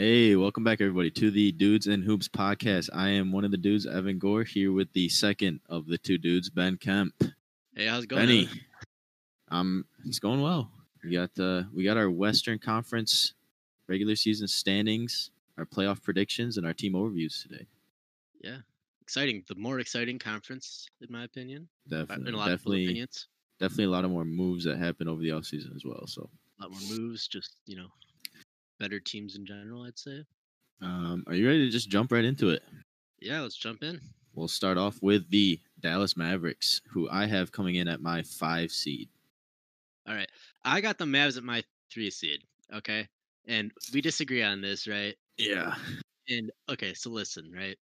Hey, welcome back, everybody, to the Dudes and Hoops podcast. I am one of the dudes, Evan Gore, here with the second of the two dudes, Ben Kemp. Hey, how's it going? Benny, Evan? um, it's going well. We got uh, we got our Western Conference regular season standings, our playoff predictions, and our team overviews today. Yeah, exciting. The more exciting conference, in my opinion. Definitely, a lot of definitely, opinions. definitely a lot of more moves that happened over the offseason as well. So, A lot more moves. Just you know, better teams in general. I'd say. um, are you ready to just jump right into it? Yeah, let's jump in. We'll start off with the Dallas Mavericks, who I have coming in at my five seed. All right, I got the Mavs at my three seed. Okay, and we disagree on this, right? Yeah. And okay, so listen, right?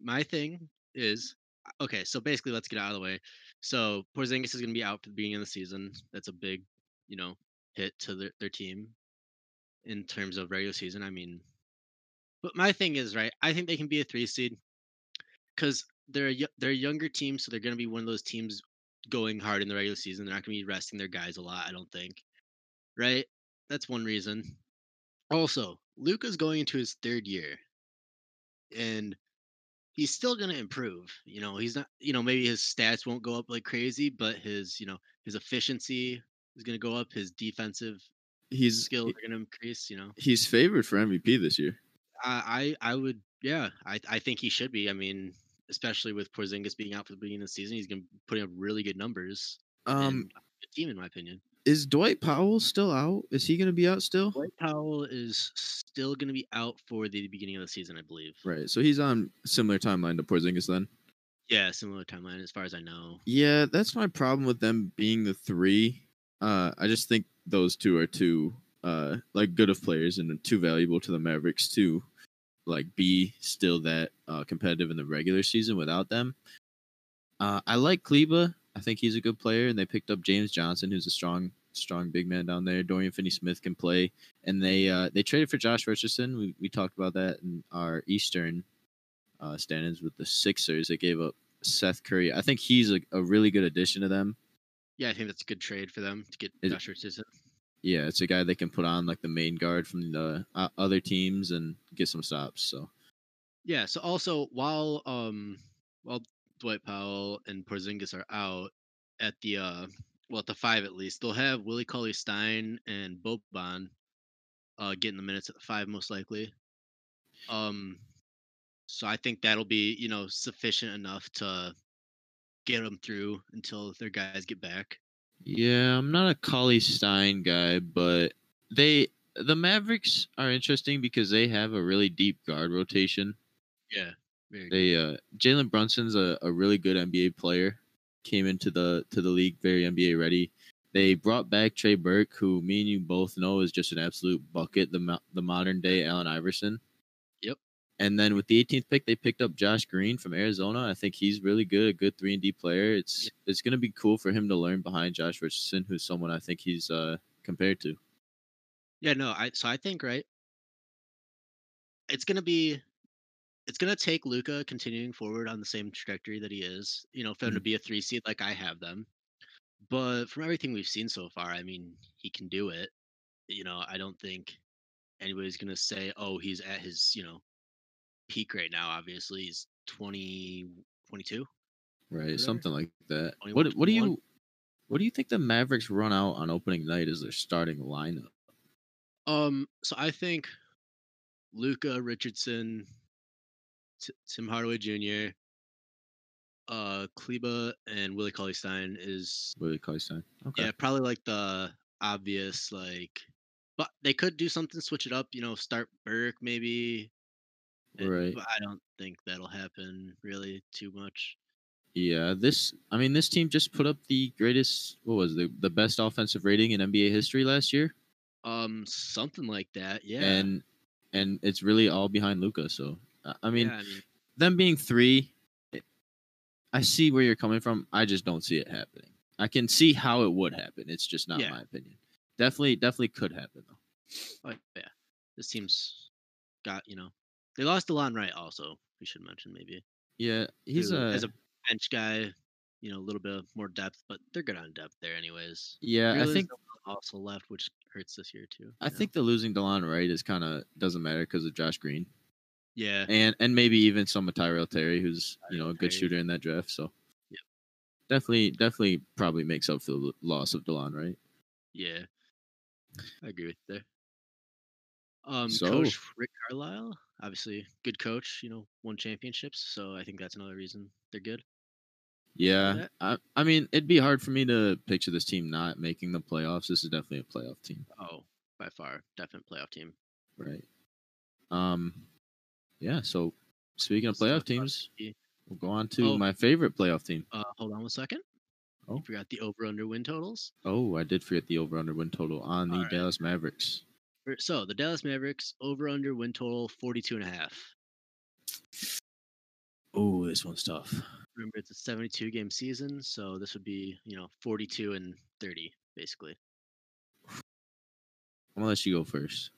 My thing is okay. So basically, let's get out of the way. So Porzingis is going to be out for the beginning of the season. That's a big, you know, hit to their, their team in terms of regular season. I mean, but my thing is right. I think they can be a three seed because they're a, they're a younger team, so they're going to be one of those teams going hard in the regular season. They're not going to be resting their guys a lot. I don't think. Right. That's one reason. Also, Luka's going into his third year, and he's still going to improve. You know, he's not. You know, maybe his stats won't go up like crazy, but his you know his efficiency is going to go up. His defensive He's skills are going to increase. You know, he's favored for MVP this year. I I, I would yeah. I I think he should be. I mean, especially with Porzingis being out for the beginning of the season, he's going to putting up really good numbers. Um, team in my opinion. is Dwight Powell still out? Is he going to be out still? Dwight Powell is still going to be out for the beginning of the season, I believe. Right. So he's on similar timeline to Porzingis then. Yeah, similar timeline as far as I know. Yeah, that's my problem with them being the three. Uh, I just think those two are too uh like good of players and too valuable to the Mavericks to like be still that uh competitive in the regular season without them. Uh, I like Kleber. I think he's a good player, and they picked up James Johnson, who's a strong, strong big man down there. Dorian Finney-Smith can play, and they uh, they traded for Josh Richardson. We we talked about that in our Eastern uh, standings with the Sixers. They gave up Seth Curry. I think he's a, a really good addition to them. Yeah, I think that's a good trade for them to get Is- Josh Richardson. Yeah, it's a guy they can put on like the main guard from the uh, other teams and get some stops. So Yeah. So also while um while Dwight Powell and Porzingis are out at the uh well at the five at least, they'll have Willie Cauley Stein and Boban uh getting the minutes at the five most likely. Um so I think that'll be, you know, sufficient enough to get them through until their guys get back. yeah, I'm not a Cauley Stein guy, but they the Mavericks are interesting because they have a really deep guard rotation. Yeah. Very. They uh Jalen Brunson's a, a really good NBA player. Came into the to the league very NBA ready. They brought back Trey Burke, who me and you both know is just an absolute bucket, the mo- the modern day Allen Iverson. And then with the 18th pick, they picked up Josh Green from Arizona. I think he's really good, a good three and D player. It's it's gonna be cool for him to learn behind Josh Richardson, who's someone I think he's uh compared to. Yeah, no, I so I think right. It's gonna be, it's gonna take Luka continuing forward on the same trajectory that he is. You know, for them to be a three seed like I have them. But from everything we've seen so far, I mean, he can do it. You know, I don't think anybody's gonna say, "Oh, he's at his you know peak right now." Obviously, he's 20, 22. Right, Whatever. something like that. 21, What what do you what do you think the Mavericks run out on opening night as their starting lineup? Um, so I think Luka Richardson, T- Tim Hardaway Jr., uh, Kleber, and Willie Cauley Stein is Willie Cauley Stein. Okay. yeah probably like the obvious like, but they could do something, switch it up. You know, start Burke maybe. Right. But I don't think that'll happen really too much. Yeah, this I mean this team just put up the greatest what was the the best offensive rating in NBA history last year Um, something like that. Yeah. and and it's really all behind Luka. So I- mean yeah, I mean, them being 3 it- I see where you're coming from. I just don't see it happening. I can see how it would happen. It's just not Yeah. my opinion. Definitely definitely could happen though. but yeah, this team's got you know they lost Delon Wright also. We should mention maybe. Yeah, he's who, a, as a bench guy, you know, a little bit more depth, but they're good on depth there anyways. yeah, I think also left, which hurts this year too. I know? think the losing Delon Wright is kind of doesn't matter because of Josh Green Yeah. and and maybe even some of Tyrell Terry, who's you know a good Terry. shooter in that draft. So Yep. definitely definitely probably makes up for the loss of Delon Wright. Yeah. I agree with you there. Um, So- Coach Rick Carlisle, obviously good coach. You know, won championships, so I think that's another reason they're good. Yeah. I, I mean, it'd be hard for me to picture this team not making the playoffs. This is definitely a playoff team, Oh, by far, definite playoff team. right? Um, yeah. So speaking of playoff teams, we'll go on to Oh. my favorite playoff team. Uh, hold on one second. Oh. You forgot the over under win totals. Oh, I did forget the over under win total on the right. Dallas Mavericks. So the Dallas Mavericks over under win total 42 and a half. Oh, this one's tough. Remember, it's a 72 game season, so this would be you know 42 and 30 basically. I'm gonna let you go first.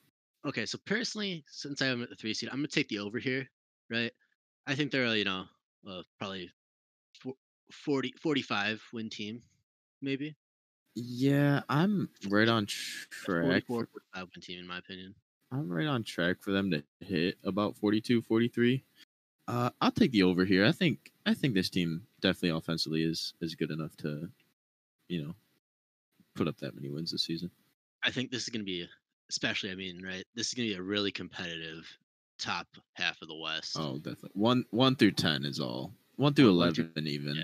Okay, so personally, since I'm at the three seed, I'm gonna take the over here, right? I think they're, you know, uh, probably fo- 40, 45 win team, maybe. Yeah, I'm right on track. 44, For, 45 win team, in my opinion. I'm right on track for them to hit about 42, 43. Uh, I'll take the over here. I think I think this team definitely offensively is is good enough to, you know, put up that many wins this season. I think this is gonna be, especially, I mean, right? This is gonna be a really competitive top half of the West. Oh, definitely. One one through ten is all. One through one through- eleven even. yeah.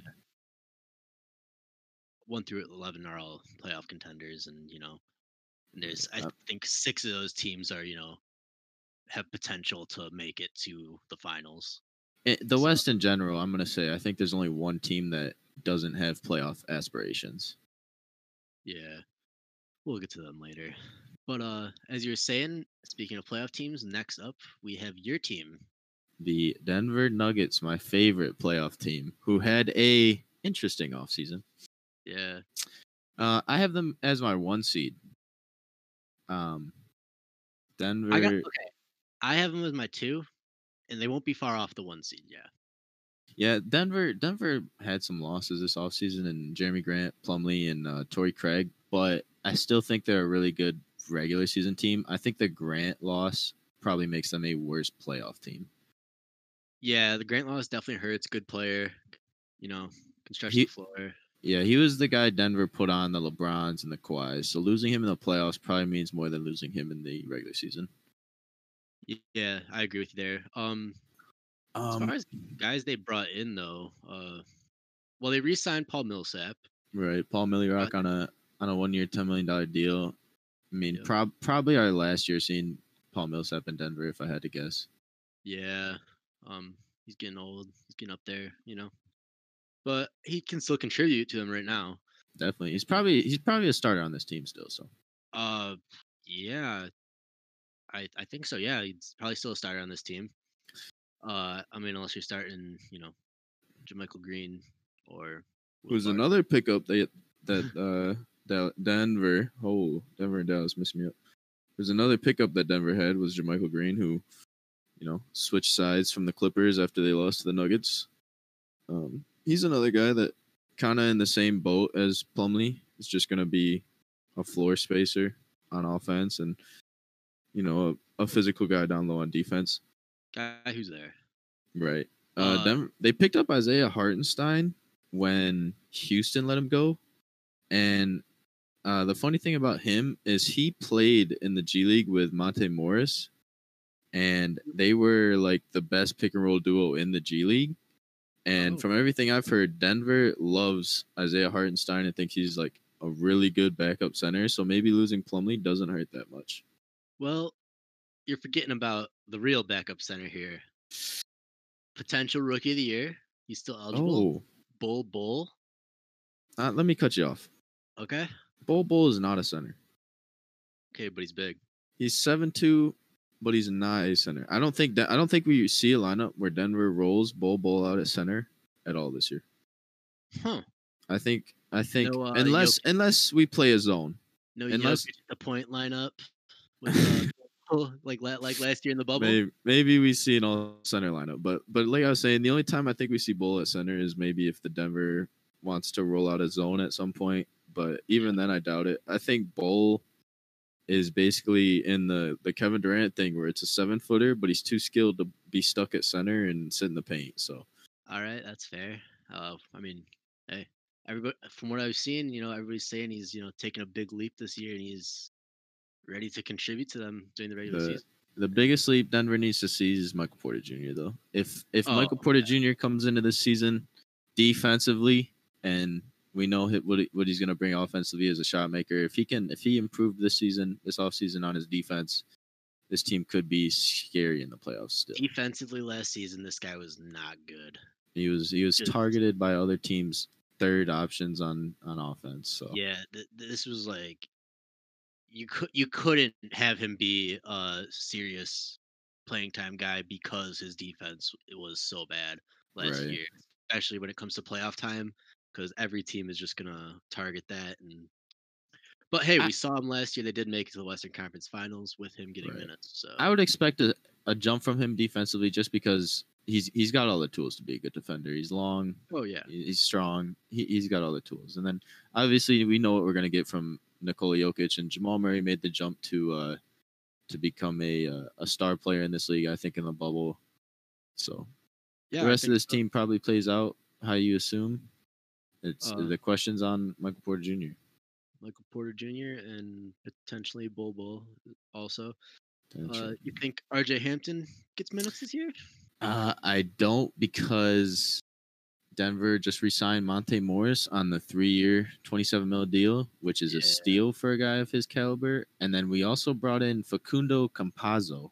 One through 11 are all playoff contenders, and you know, and there's, I think, six of those teams are, you know, have potential to make it to the finals. Eh, the So- West in general, I'm gonna say I think there's only one team that doesn't have playoff aspirations. Yeah. We'll get to them later. But uh as you were saying, speaking of playoff teams, next up we have your team. The Denver Nuggets, my favorite playoff team, who had a interesting offseason. Yeah. Uh, I have them as my one seed. Um, Denver. I got okay. I have them as my two, and they won't be far off the one seed, yeah. Yeah, Denver. Denver had some losses this offseason, and Jerami Grant, Plumlee, and uh, Torrey Craig. But I still think they're a really good regular season team. I think the Grant loss probably makes them a worse playoff team. Yeah, the Grant loss definitely hurts. Good player. You know, can stretch He- floor. Yeah, he was the guy Denver put on the LeBrons and the Kawhis. So losing him in the playoffs probably means more than losing him in the regular season. Yeah, I agree with you there. Um as Um, far as guys they brought in though, uh well they re-signed Paul Millsap. right, Paul Millirock on a on a one year, ten million dollar deal. I mean, Yeah. prob- probably our last year seeing Paul Millsap in Denver, if I had to guess. Yeah. Um, he's getting old. He's getting up there, you know. But he can still contribute to them right now. Definitely, he's probably he's probably a starter on this team still. So Uh, yeah. I I think so. Yeah, he's probably still a starter on this team. Uh, I mean, unless you're starting, you know, JaMychal Green or who's another pickup that that uh Del- Denver. Oh, Denver and Dallas missed me up. There's another pickup that Denver had was JaMychal Green, who, you know, switched sides from the Clippers after they lost to the Nuggets. Um, he's another guy that kind of in the same boat as Plumlee. Is just gonna be a floor spacer on offense and you know a, a physical guy down low on defense. guy who's there. Right. Uh, Uh, Denver, they picked up Isaiah Hartenstein when Houston let him go, and uh, the funny thing about him is he played in the G League with Monte Morris, and they were like the best pick and roll duo in the G League. And Oh. from everything I've heard, Denver loves Isaiah Hartenstein and thinks he's like a really good backup center. So maybe losing Plumlee doesn't hurt that much. Well, you're forgetting about the real backup center here. Potential rookie of the year. He's still eligible. Oh, Bol Bol. uh, let me cut you off. Okay. Bol Bol is not a center. Okay, but he's big. He's seven two, but he's not a center. I don't think that I don't think we see a lineup where Denver rolls Bol Bol out at center at all this year. Huh. I think I think No, uh, unless Jokic. unless we play a zone. No, Unless- Jokic the point lineup with uh, like like last year in the bubble. Maybe, maybe we see an all center lineup, but but like I was saying, the only time I think we see Bol at center is maybe if the Denver wants to roll out a zone at some point. but even then, I doubt it. I think Bol is basically in the the Kevin Durant thing where it's a seven footer, but he's too skilled to be stuck at center and sit in the paint. So All right, that's fair. Uh, I mean, hey, everybody. From what I've seen, you know, everybody's saying he's you know taking a big leap this year, and he's ready to contribute to them during the regular the season. the biggest leap Denver needs to see is Michael Porter Jr. Though, if if Oh, Michael Porter Jr. comes into this season defensively, and we know what what he's going to bring offensively as a shot maker, if he can if he improved this season, this offseason on his defense, this team could be scary in the playoffs. Still, Defensively, last season, this guy was not good. he was he was Just- targeted by other teams' third options on on offense. So Yeah, th- this was like you could you couldn't have him be a serious playing time guy because his defense was so bad last Right. year, especially when it comes to playoff time, because every team is just gonna target that. And but hey, I- we saw him last year. They did make it to the Western Conference Finals with him getting Right. minutes. So I would expect a, a jump from him defensively just because he's he's got all the tools to be a good defender. He's long, oh yeah, he's strong. He, he's got all the tools. And then obviously we know what we're going to get from Nikola Jokic and Jamal Murray made the jump to uh to become a uh, a star player in this league. I think in the bubble. So yeah. the rest of this so. team probably plays out how you assume. It's Uh, the questions on Michael Porter Jr. Michael Porter Jr. and potentially Bol Bol also. Uh, you think RJ Hampton gets minutes this year? Uh, I don't because Denver just re-signed Monte Morris on the three-year, twenty-seven mil deal, which is a steal for a guy of his caliber. And then we also brought in Facundo Campazzo,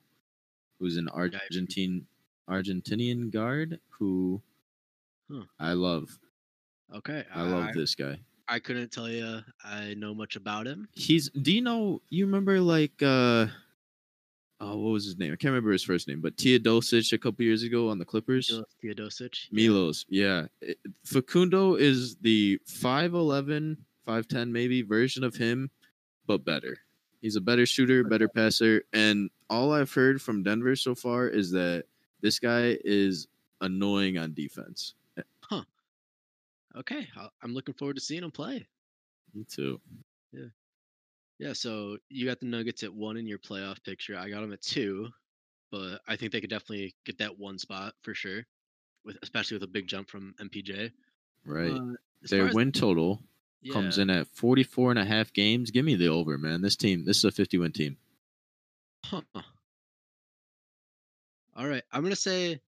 who's an Argentine Argentinian guard who Huh. I love. Okay, I love this guy. I couldn't tell you I know much about him. He's. Do you know? You remember like uh. Oh, what was his name? I can't remember his first name, but Teodosic a couple years ago on the Clippers. Teodosic. Milos, yeah. It- Facundo is the 5'11, 5'10 maybe version of him, but better. He's a better shooter, better passer. And all I've heard from Denver so far is that this guy is annoying on defense. Okay, I'm looking forward to seeing him play. Me too. Yeah, Yeah. so you got the Nuggets at one in your playoff picture. I got them at two, but I think they could definitely get that one spot for sure, with especially with a big jump from MPJ. Right. Uh, Their win total comes in at 44 and a half games. Give me the over, man. This team, this is a 50 win team. Huh. All right, I'm gonna say.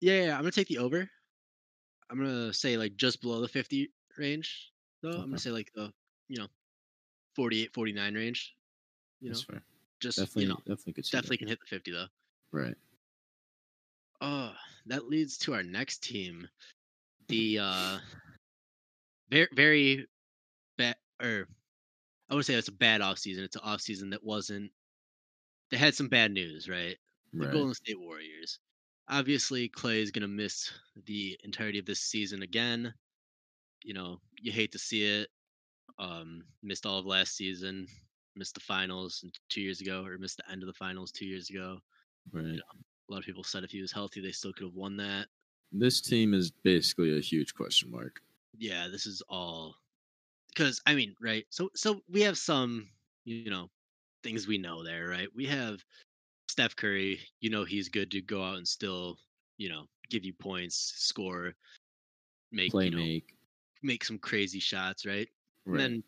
Yeah, yeah, I'm gonna take the over. I'm gonna say like just below the 50 range, though. I'm gonna say like the you know 48, 49 range. You know, fair. just Definitely, you know, definitely could that. definitely can hit the 50 though. Right. Oh, that leads to our next team. The uh very very bad or I would say it's a bad off season. It's an off season that wasn't they had some bad news, right? The Right. Golden State Warriors. Obviously, Klay is gonna miss the entirety of this season again. You know, you hate to see it. Um, missed all of last season, missed the finals two years ago, or missed the end of the finals two years ago. Right. A lot of people said if he was healthy, they still could have won that. This team is basically a huge question mark. yeah this is all because i mean right so so we have some you know things we know there right we have steph curry you know he's good to go out and still you know give you points score make Play you know make. make some crazy shots right Right. and then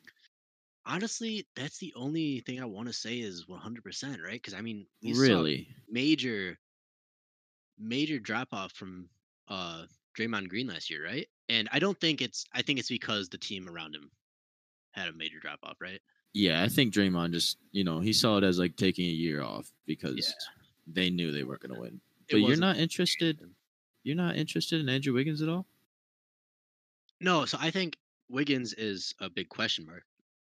honestly that's the only thing i want to say is 100% right because i mean we really? major major drop off from uh Draymond Green last year, right? And I don't think it's I think it's because the team around him had a major drop off, right? Yeah, I think Draymond just, you know, he saw it as like taking a year off because Yeah. they knew they weren't going to win. But you're wasn't- interested. You're not interested in Andrew Wiggins at all. No, so I think Wiggins is a big question mark,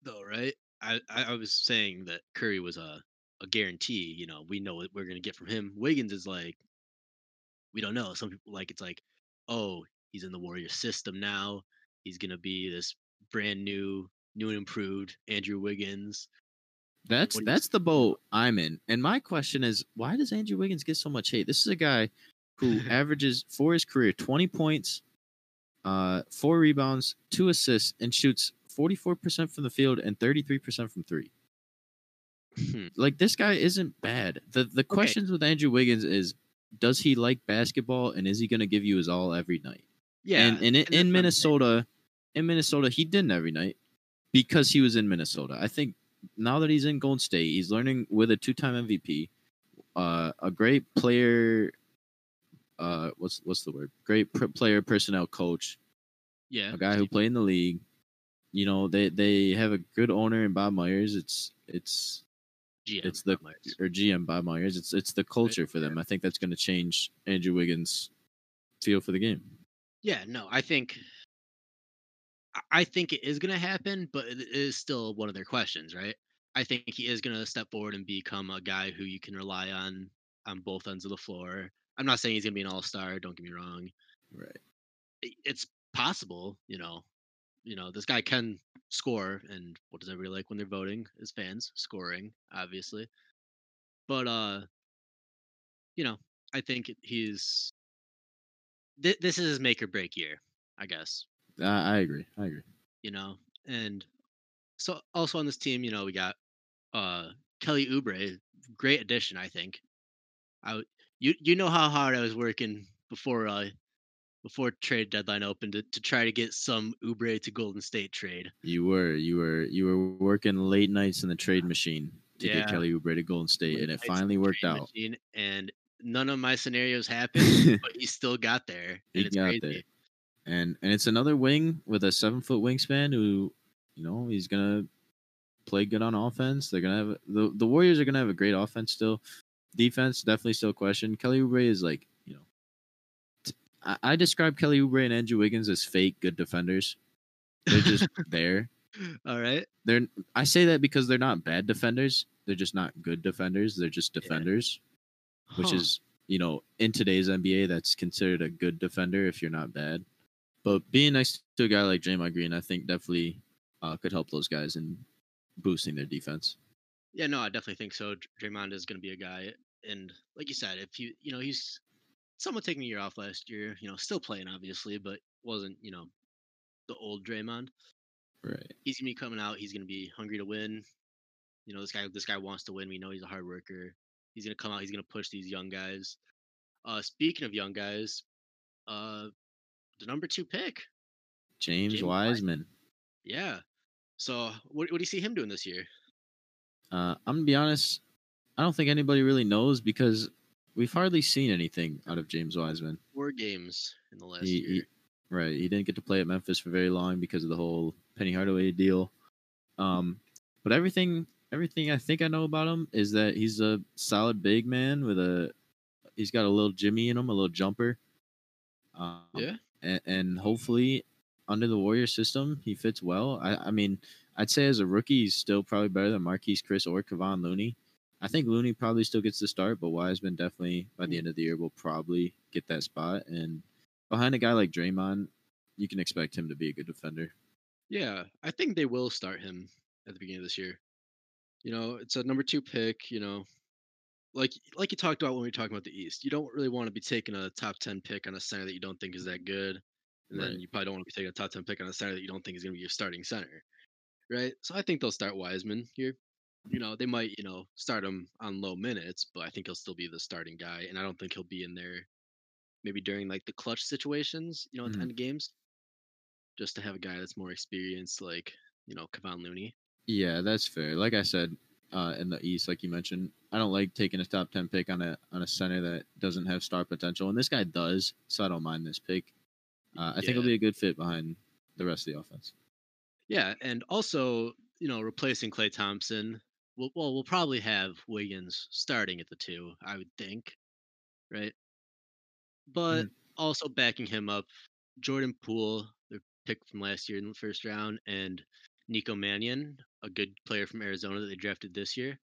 though, right? I, I, was saying that Curry was a, a guarantee. You know, we know what we're gonna get from him. Wiggins is like, we don't know. Some people like it's like, oh, he's in the Warrior system now. He's gonna be this brand new, new and improved Andrew Wiggins. That's that's the boat I'm in. And my question is, why does Andrew Wiggins get so much hate? This is a guy who averages for his career 20 points, uh, four rebounds, two assists, and shoots 44% from the field and 33% from three. Hmm. Like this guy isn't bad. The the questions with Andrew Wiggins is does he like basketball and is he going to give you his all every night? Yeah. and, and in, and that's what I'm in. Minnesota, in Minnesota, he didn't every night because he was in Minnesota. I think now that he's in Golden State, he's learning with a two-time MVP, uh, a great player. Uh, what's what's the word? Great pr- player personnel coach, yeah. a guy who played in the league. You know, they they have a good owner in Bob Myers. It's it's GM, it's the or GM Bob Myers. It's it's the culture for them. I think that's going to change Andrew Wiggins' feel for the game. Yeah, no, I think I- think it is going to happen, but it is still one of their questions, right? I think he is going to step forward and become a guy who you can rely on on both ends of the floor. I'm not saying he's going to be an all-star, don't get me wrong. Right. It's possible, you know. You know, this guy can score and what does everybody like when they're voting as fans? Scoring, obviously. But uh you know, I think he's th- this is his make or break year, I guess. I, I agree. I agree. you know. And so also on this team, you know, we got uh Kelly Oubre, great addition, I think. I you you know how hard I was working before uh before trade deadline opened to, to try to get some Oubre to Golden State trade. You were, you were, you were working late nights in the trade machine to Yeah. get Kelly Oubre to Golden State, Late and it finally worked out. and none of my scenarios happened, but he still got there. He And it's got crazy. there. And and it's another wing with a seven foot wingspan who, you know, he's gonna play good on offense. They're gonna have the the Warriors are gonna have a great offense still. Defense definitely still a question. Kelly Oubre is like, you know, t- I, I describe Kelly Oubre and Andrew Wiggins as fake good defenders. They're just there. All right. They're I say that because they're not bad defenders. They're just not good defenders. They're just Yeah. defenders, which is you know in today's NBA that's considered a good defender if you're not bad. But being next to a guy like Draymond Green, I think definitely uh, could help those guys in boosting their defense. Yeah, no, I definitely think so. Dr- Draymond is going to be a guy, and like you said, if you you know he's somewhat taking a year off last year, you know, still playing obviously, but wasn't you know the old Draymond. Right. He's gonna be coming out. He's gonna be hungry to win. You know, this guy this guy wants to win. We know he's a hard worker. He's gonna come out. He's gonna push these young guys. Uh, speaking of young guys, uh, the number two pick, James, James Wiseman. yeah. So what what do you see him doing this year? Uh, I'm gonna be honest. I don't think anybody really knows because we've hardly seen anything out of James Wiseman. Four games in the last He- year. he- Right. He didn't get to play at Memphis for very long because of the whole Penny Hardaway deal. Um, but everything everything I think I know about him is that he's a solid big man with a he's got a little Jimmy in him, a little jumper. Um, Yeah. And, and hopefully under the Warrior system, he fits well. I, I mean, I'd say as a rookie, he's still probably better than Marquese Chriss or Kevon Looney. I think Looney probably still gets the start, but Wiseman definitely by the hmm. end of the year will probably get that spot. And behind a guy like Draymond, you can expect him to be a good defender. Yeah, I think they will start him at the beginning of this year. You know, it's a number two pick. You know, like like you talked about when we were talking about the East. You don't really want to be taking a top ten pick on a center that you don't think is that good, and then Right. you probably don't want to be taking a top ten pick on a center that you don't think is going to be your starting center, right? So I think they'll start Wiseman here. You know, they might you know start him on low minutes, but I think he'll still be the starting guy, and I don't think he'll be in there maybe during like the clutch situations. You know, at the Mhm. end of games, just to have a guy that's more experienced, like you know, Kevon Looney. Yeah, that's fair. Like I said, uh, in the East, like you mentioned, I don't like taking a top ten pick on a on a center that doesn't have star potential, and this guy does, so I don't mind this pick. Uh, I think it'll be a good fit behind the rest of the offense. Yeah, and also, you know, replacing Klay Thompson. We'll, well, we'll probably have Wiggins starting at the two, I would think, right? But also backing him up, Jordan Poole, their pick from last year in the first round, and Nico Mannion, a good player from Arizona that they drafted this year.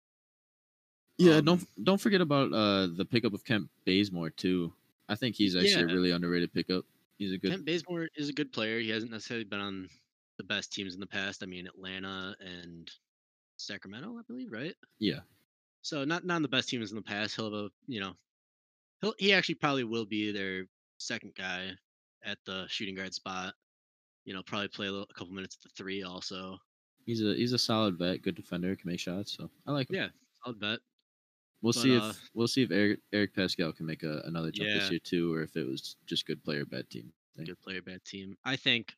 Yeah, Um, don't don't forget about uh the pickup of Kemp Bazemore too. I think he's actually Yeah. a really underrated pickup. He's a good. Kent Bazemore is a good player. He hasn't necessarily been on the best teams in the past. I mean, Atlanta and Sacramento, I believe, right? Yeah, So not not on the best teams in the past. He'll have a you know, he'll he actually probably will be their second guy at the shooting guard spot. You know, probably play a, little, a couple minutes at the three also. He's a he's a solid vet, good defender, can make shots. So I like him. Yeah, I'll bet. We'll but, see uh, if we'll see if Eric Eric Paschall can make a, another jump Yeah. this year too, or if it was just good player, bad team. thing. Good player, bad team. I think,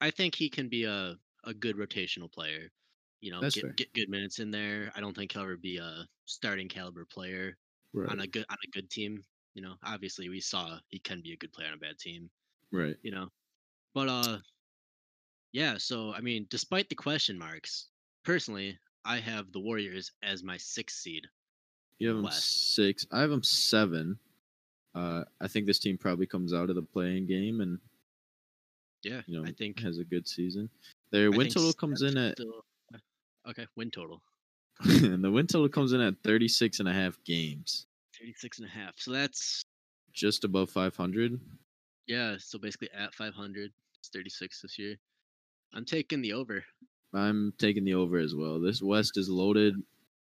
I think he can be a a good rotational player. You know, That's fair. get, get good minutes in there. I don't think he'll ever be a starting caliber player Right. on a good on a good team. You know, obviously we saw he can be a good player on a bad team. right. You know, but uh, yeah. So I mean, despite the question marks, personally, I have the Warriors as my sixth seed. You have West. six. I have them seven. Uh, I think this team probably comes out of the playing game and Yeah, you know I think has a good season. Their I win total comes in at still- okay win total and the win total comes in at 36 and a half games, 36 and a half. So that's just above 500. Yeah, so basically at 500, it's 36 this year. I'm taking the over. I'm taking the over as well. This West is loaded.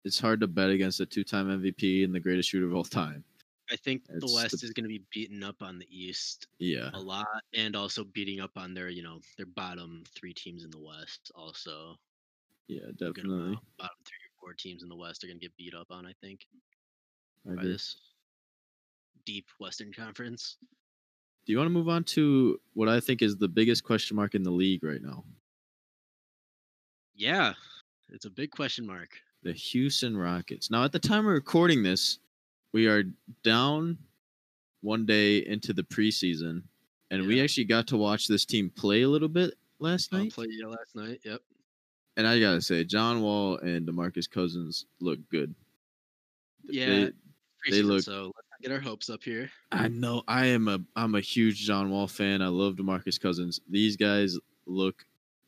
It's hard to bet against a two-time MVP and the greatest shooter of all time. I think It's the the- West is going to be beaten up on the East Yeah, a lot, and also beating up on their, you know, their bottom three teams in the West. Also, yeah, definitely. amount. Bottom three or four teams in the West are going to get beat up on. I think I by agree. this deep Western Conference. Do you want to move on to what I think is the biggest question mark in the league right now? Yeah, it's a big question mark. The Houston Rockets. Now, at the time of recording this, we are down one day into the preseason, and we actually got to watch this team play a little bit last night. play yeah last night. Yep. And I gotta say, John Wall and Demarcus Cousins look good. Yeah. They- they look- so get our hopes up here. I know I am a I'm a huge John Wall fan. I love Demarcus Cousins. These guys look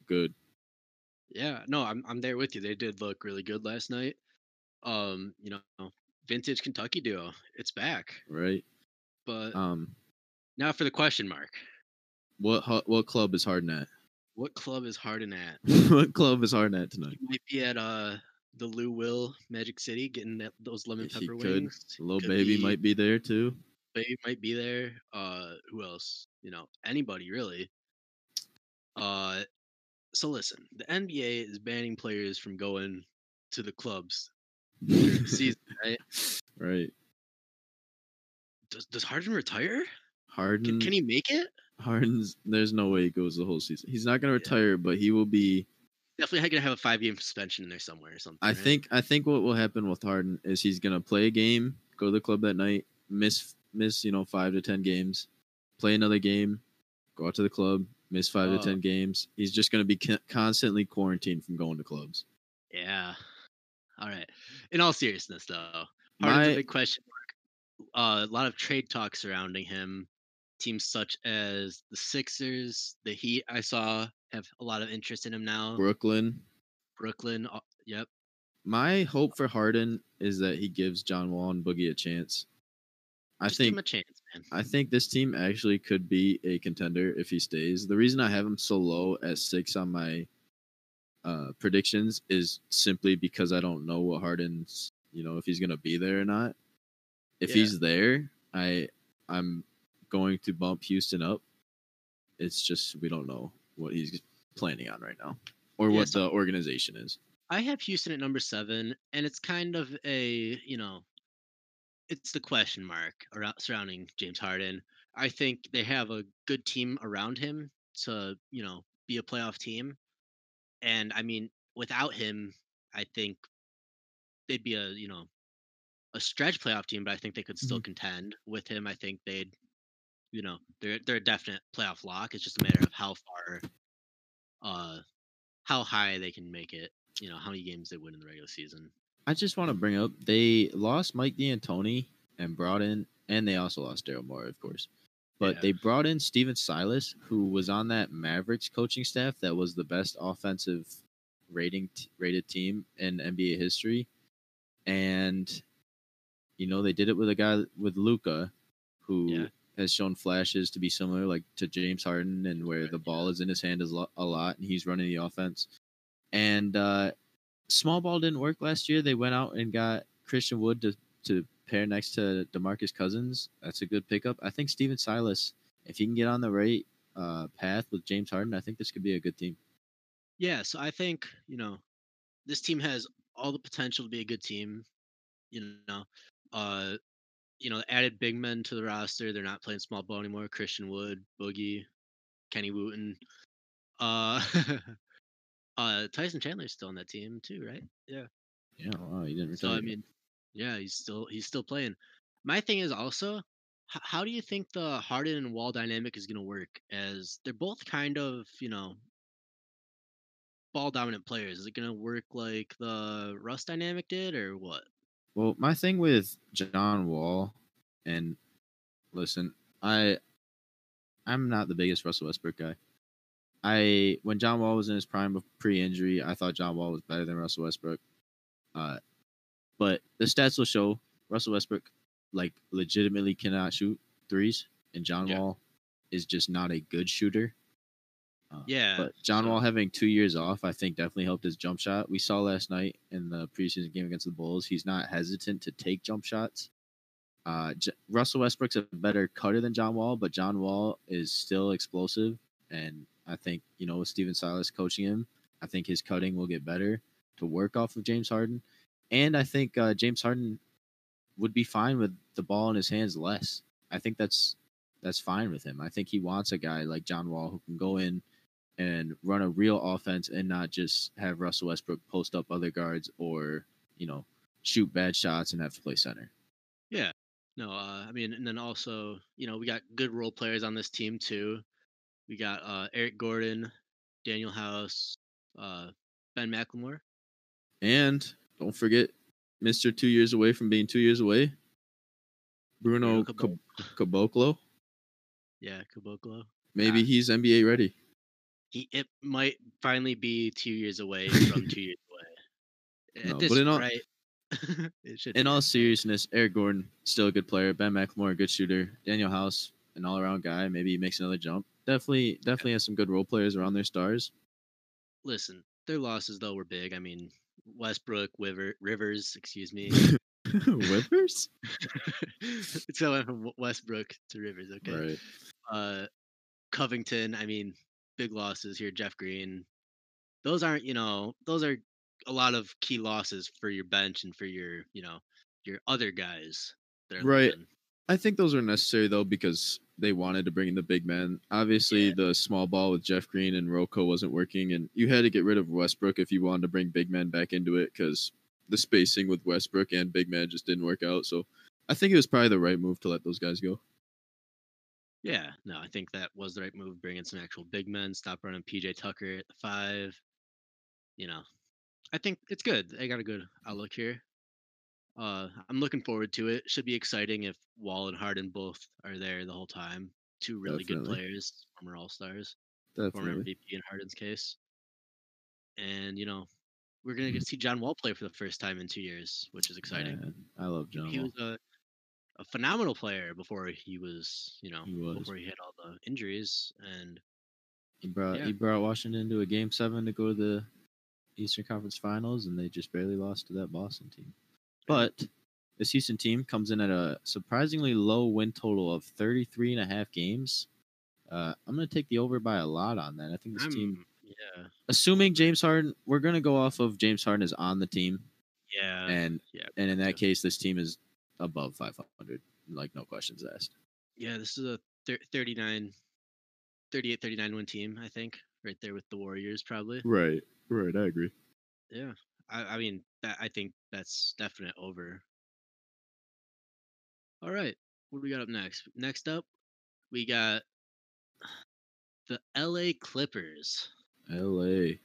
good. Yeah, no, I'm I'm there with you. They did look really good last night. Um, you know, vintage Kentucky duo, it's back. Right? But Um, now for the question mark: what what club is Harden at? What club is Harden at? what club is Harden at tonight? He might be at uh the Lou Will Magic City, getting that those lemon He pepper could. wings. Little Could baby be- might be there too. Baby might be there. Uh, who else? You know, anybody really. Uh, so listen, the NBA is banning players from going to the clubs during the season, right? Right. Does Does Harden retire? Harden Can, can he make it? Harden's there's no way he goes the whole season. He's not gonna Yeah. retire, but he will be Definitely gonna have a five game suspension in there somewhere or something. I right? think I think what will happen with Harden is he's gonna play a game, go to the club that night, miss miss you know five to ten games, play another game, go out to the club, miss five Oh. to ten games. He's just gonna be con- constantly quarantined from going to clubs. Yeah. All right. In all seriousness, though, Harden's My a big question mark. Uh, a lot of trade talk surrounding him. Teams such as the Sixers, the Heat, I saw have a lot of interest in him now. Brooklyn. Brooklyn, uh, yep. My hope for Harden is that he gives John Wall and Boogie a chance. I Just think a chance, man. I think this team actually could be a contender if he stays. The reason I have him so low at six on my uh, predictions is simply because I don't know what Harden's, you know, if he's gonna be there or not. If Yeah. he's there, I I'm going to bump Houston up. It's just we don't know what he's planning on right now, or Yeah, what so- the organization is. I have Houston at number seven, and it's kind of a, you know, it's the question mark around surrounding James Harden. I think they have a good team around him to, you know, be a playoff team. And I mean, without him, I think they'd be a, you know, a stretch playoff team, but I think they could still mm-hmm. contend. With him, I think they'd, you know, they're they're a definite playoff lock. It's just a matter of how far, uh, how high they can make it. You know, how many games they win in the regular season. I just want to bring up they lost Mike D'Antoni and brought in, and they also lost Daryl Morey, of course. But Yeah. they brought in Stephen Silas, who was on that Mavericks coaching staff that was the best offensive rating t- rated team in NBA history, and you know they did it with a guy with Luka, who Yeah. Has shown flashes to be similar like to James Harden, and where the ball is in his hand is lo- a lot, and he's running the offense. And uh, small ball didn't work last year. They went out and got Christian Wood to, to pair next to Demarcus Cousins. That's a good pickup. I think Stephen Silas if he can get on the right uh, path with James Harden, I think this could be a good team. Yeah, so I think you know this team has all the potential to be a good team. You know, uh, you know, added big men to the roster. They're not playing small ball anymore. Christian Wood, Boogie, Kenny Wooten. Uh, uh, Tyson Chandler's still on that team too, right? Yeah. Yeah, wow, he didn't So. I mean, yeah, he's still he's still playing. My thing is also, h- how do you think the Harden and Wall dynamic is going to work? As they're both kind of you know ball dominant players. Is it going to work like the Russ dynamic did, or what? Well, my thing with John Wall, and listen, I, I'm not the biggest Russell Westbrook guy. I when John Wall was in his prime of pre-injury, I thought John Wall was better than Russell Westbrook. Uh, but the stats will show Russell Westbrook like legitimately cannot shoot threes, and John Yeah. Wall is just not a good shooter. Uh, Yeah, but John Wall having two years off, I think definitely helped his jump shot. We saw last night in the preseason game against the Bulls, he's not hesitant to take jump shots. Uh, J- Russell Westbrook's a better cutter than John Wall, but John Wall is still explosive, and I think you know with Stephen Silas coaching him, I think his cutting will get better to work off of James Harden, and I think uh, James Harden would be fine with the ball in his hands less. I think that's that's fine with him. I think he wants a guy like John Wall who can go in and run a real offense and not just have Russell Westbrook post up other guards or you know shoot bad shots and have to play center. Yeah. No, uh, I mean, and then also, you know, we got good role players on this team too. We got uh, Eric Gordon, Danuel House, uh, Ben McLemore. And don't forget, Mister two years away from being two years away, Bruno Bruno Caboclo. Cab- Caboclo. Yeah, Caboclo. Maybe Yeah. he's NBA ready. He it might finally be two years away from two years away. No, this but in all- right. In all seriousness, Eric Gordon still a good player. Ben McLemore a good shooter. Danuel House an all around guy. Maybe he makes another jump. Definitely, definitely has some good role players around their stars. Listen, their losses though were big. I mean, Westbrook, Wiver, Rivers, excuse me. Rivers? so I went from Westbrook to Rivers. Okay. Right. uh Covington, I mean, big losses here, Jeff Green. Those aren't, you know, those are a lot of key losses for your bench and for your, you know, your other guys that are Right. I think those are necessary though because they wanted to bring in the big man. Obviously, Yeah. the small ball with Jeff Green and Rocco wasn't working, and you had to get rid of Westbrook if you wanted to bring big men back into it because the spacing with Westbrook and big man just didn't work out. So I think it was probably the right move to let those guys go. Yeah, no, I think that was the right move. Bring in some actual big men. Stop running PJ Tucker at the five. You know, I think it's good. They got a good outlook here. Uh, I'm looking forward to it. Should be exciting if Wall and Harden both are there the whole time. Two really good players, former All Stars. former MVP in Harden's case. And you know, we're gonna get to see John Wall play for the first time in two years, which is exciting. Man, I love John. he Wall. was a, a phenomenal player before he was, you know, He was. before he had all the injuries. And He brought yeah. he brought Washington to a game seven to go to the Eastern Conference Finals, and they just barely lost to that Boston team. But this Houston team comes in at a surprisingly low win total of 33 and a half games. Uh, I'm going to take the over by a lot on that. I think this team, I'm, yeah, assuming James Harden, we're going to go off of James Harden is on the team, yeah, and yeah, and in that case, this team is above 500, like no questions asked. yeah. This is a thir- 39, 38, 39 win team, I think, right there with the Warriors, probably. Right, right, I agree. Yeah, I, I mean, that I think that's definite over. All right, what do we got up next? Next up, we got the L.A. Clippers. L.A.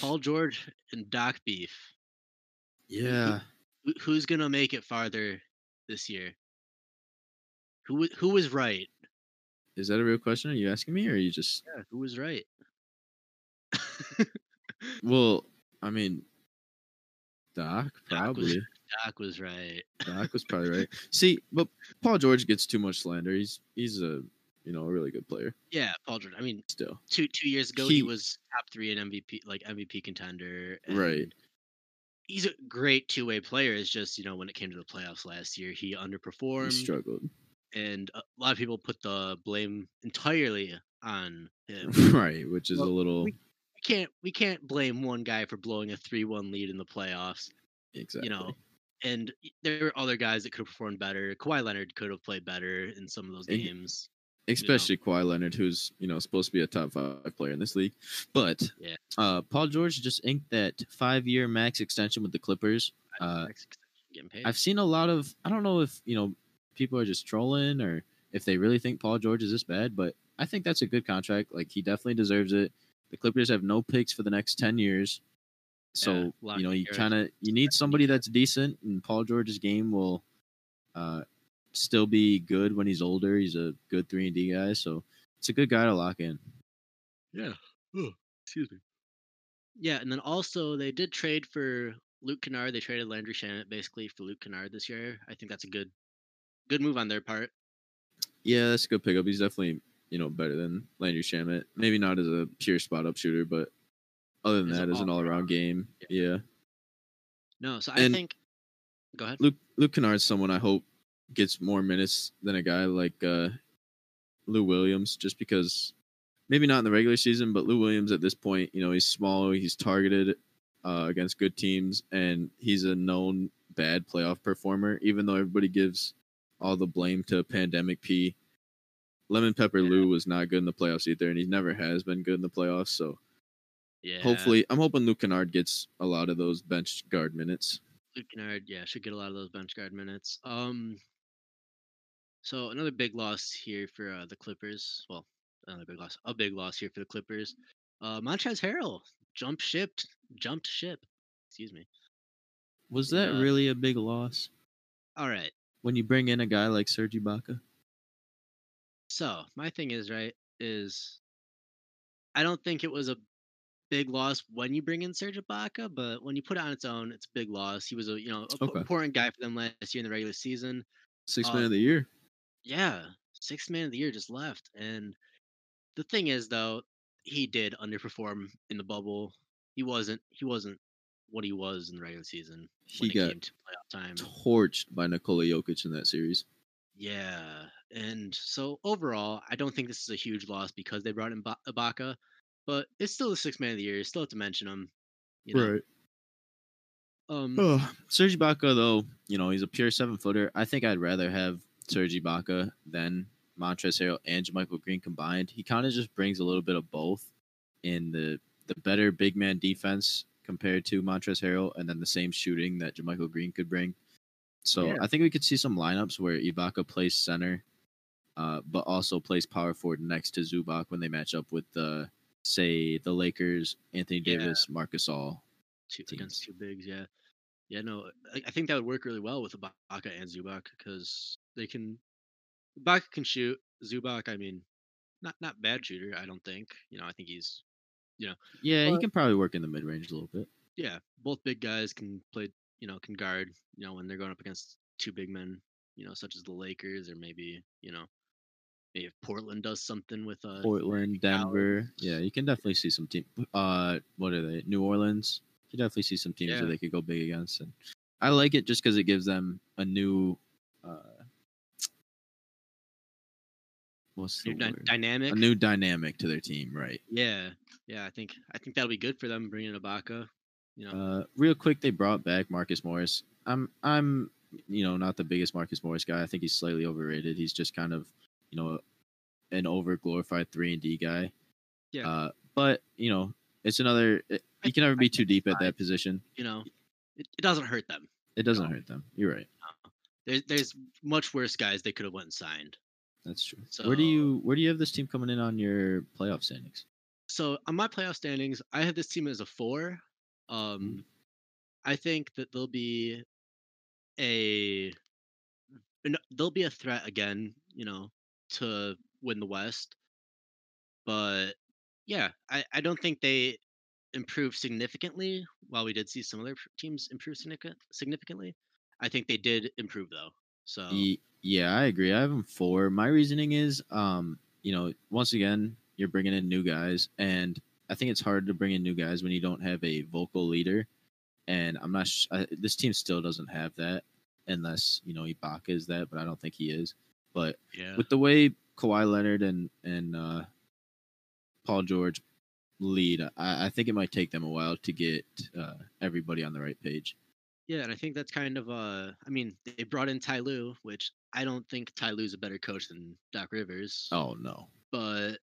Paul George and Doc Beef. Yeah, who's gonna make it farther this year? Who who was right? is that a real question? Are you asking me, or are you just Yeah, who was right? Well, I mean, Doc Doc was- probably. Doc was right. Doc was probably right. See, but Paul George gets too much slander. He's he's a you know a really good player Yeah, Paul George. I mean, still. two two years ago he, He- was top three in MVP, like MVP contender. Right. He's a great two way player. It's just you know when it came to the playoffs last year, he He underperformed. struggled. and a lot of people put the blame entirely on him. right, which is Well, a little we can't we can't blame one guy for blowing a three-one lead in the playoffs. exactly. You know, and there were other guys that could have performed better. Kawhi Leonard could have played better in some of those And- games. Especially Kawhi Leonard, who's you know supposed to be a top five player in this league. But Yeah. uh, Paul George just inked that five-year max extension with the Clippers. Uh, Max extension getting paid. I've seen a lot of. I don't know if you know people are just trolling or if they really think Paul George is this bad, but I think that's a good contract. Like he definitely deserves it. The Clippers have no picks for the next ten years, so Yeah, you know you kind of you need somebody that's decent, and Paul George's game will uh, still be good when he's older. He's a good three and D guy, so it's a good guy to lock in. Yeah. Oh, excuse me. Yeah, and then also they did trade for Luke Kennard. They traded Landry Shamet basically for Luke Kennard this year. I think that's a good good move on their part. Yeah, that's a good pickup. He's definitely you know better than Landry Shamet. Maybe not as a pure spot up shooter, but other than As that, an as an all around all-around, game, yeah. No, so I And- think go ahead. Luke Luke Kennard's someone I hope gets more minutes than a guy like uh, Lou Williams, just because maybe not in the regular season, but Lou Williams at this point, you know, he's small, he's targeted uh, against good teams, and he's a known bad playoff performer. Even though everybody gives all the blame to Pandemic P, Lemon Pepper Yeah. Lou was not good in the playoffs either, and he never has been good in the playoffs. So Yeah. hopefully, I'm hoping Luke Kennard gets a lot of those bench guard minutes. Luke Kennard, yeah, should get a lot of those bench guard minutes. Um, so another big loss here for uh, the Clippers. Well, another big loss, a big loss here for the Clippers. Uh, Montrezl Harrell jumped shipped, jumped ship. Excuse me. Was that really a big loss? All right. when you bring in a guy like Serge Ibaka. So my thing is right is, I don't think it was a big loss when you bring in Serge Ibaka, but when you put it on its own, it's a big loss. He was a you know a Okay. important guy for them last year in the regular season. Six Uh, man of the year. Yeah, sixth man of the year just left. And the thing is though, he did underperform in the bubble. He wasn't he wasn't what he was in the regular season He got came to playoff time. torched by Nikola Jokic in that series. Yeah. And so overall, I don't think this is a huge loss because they brought in ba- Ibaka, but it's still the sixth man of the year. You Still have to mention him. You know? Um Oh, Serge Ibaka, though, you know, he's a pure seven footer. I think I'd rather have Serge Ibaka then Montrezl Harrell and Michael Green combined. He kind of just brings a little bit of both in the the better big man defense compared to Montrezl Harrell, and then the same shooting that JaMychal Green could bring. So Yeah. I think we could see some lineups where Ibaka plays center, uh, but also plays power forward next to Zubac when they match up with the say the Lakers, Anthony Yeah. Davis, Marc Gasol. two, teams. against two bigs, yeah. Yeah, no, I, I think that would work really well with Ibaka and Zubac because they can. Ibaka can shoot. Zubac, I mean, not not bad shooter. I don't think. You know, I think he's you know Yeah, he can probably work in the mid range a little bit. yeah. Both big guys can play. You know, can guard. You know, when they're going up against two big men. You know, such as the Lakers or maybe you know, maybe if Portland does something with uh Portland. Denver. Yeah, you can definitely see some team. Uh, what are they? New Orleans. You definitely see some teams Yeah. where they could go big against, and I like it just because it gives them a new. Uh, what's new word? dynamic. A new dynamic to their team, right? yeah, yeah. I think I think that'll be good for them bringing Ibaka. You know, Uh, real quick, they brought back Marcus Morris. I'm, I'm, you know, not the biggest Marcus Morris guy. I think he's slightly overrated. He's just kind of, you know, an over glorified three and D guy. Yeah. Uh, but you know, it's another. It, you can never be too deep at that position. you know, it, it doesn't hurt them. It doesn't No. hurt them. You're right. There's there's much worse guys they could have went and signed. That's true. So, where do you where do you have this team coming in on your playoff standings? So on my playoff standings, I have this team as a four. Um, I think that they'll be a they'll be a threat again. You know, to win the West. But yeah, I, I don't think they improved significantly. While we did see some other teams improve significant, significantly, I think they did improve though. So Yeah, I agree. I have them four. My reasoning is, um, you know, once again, you're bringing in new guys, and I think it's hard to bring in new guys when you don't have a vocal leader. And I'm not. Sh- I, this team still doesn't have that, unless you know Ibaka is that, but I don't think he is. But Yeah. with the way Kawhi Leonard and and uh, Paul George lead, I, I think it might take them a while to get uh, everybody on the right page. Yeah, and I think that's kind of uh I mean, they brought in Ty Lue, which I don't think Ty Lue's a better coach than Doc Rivers. Oh no, But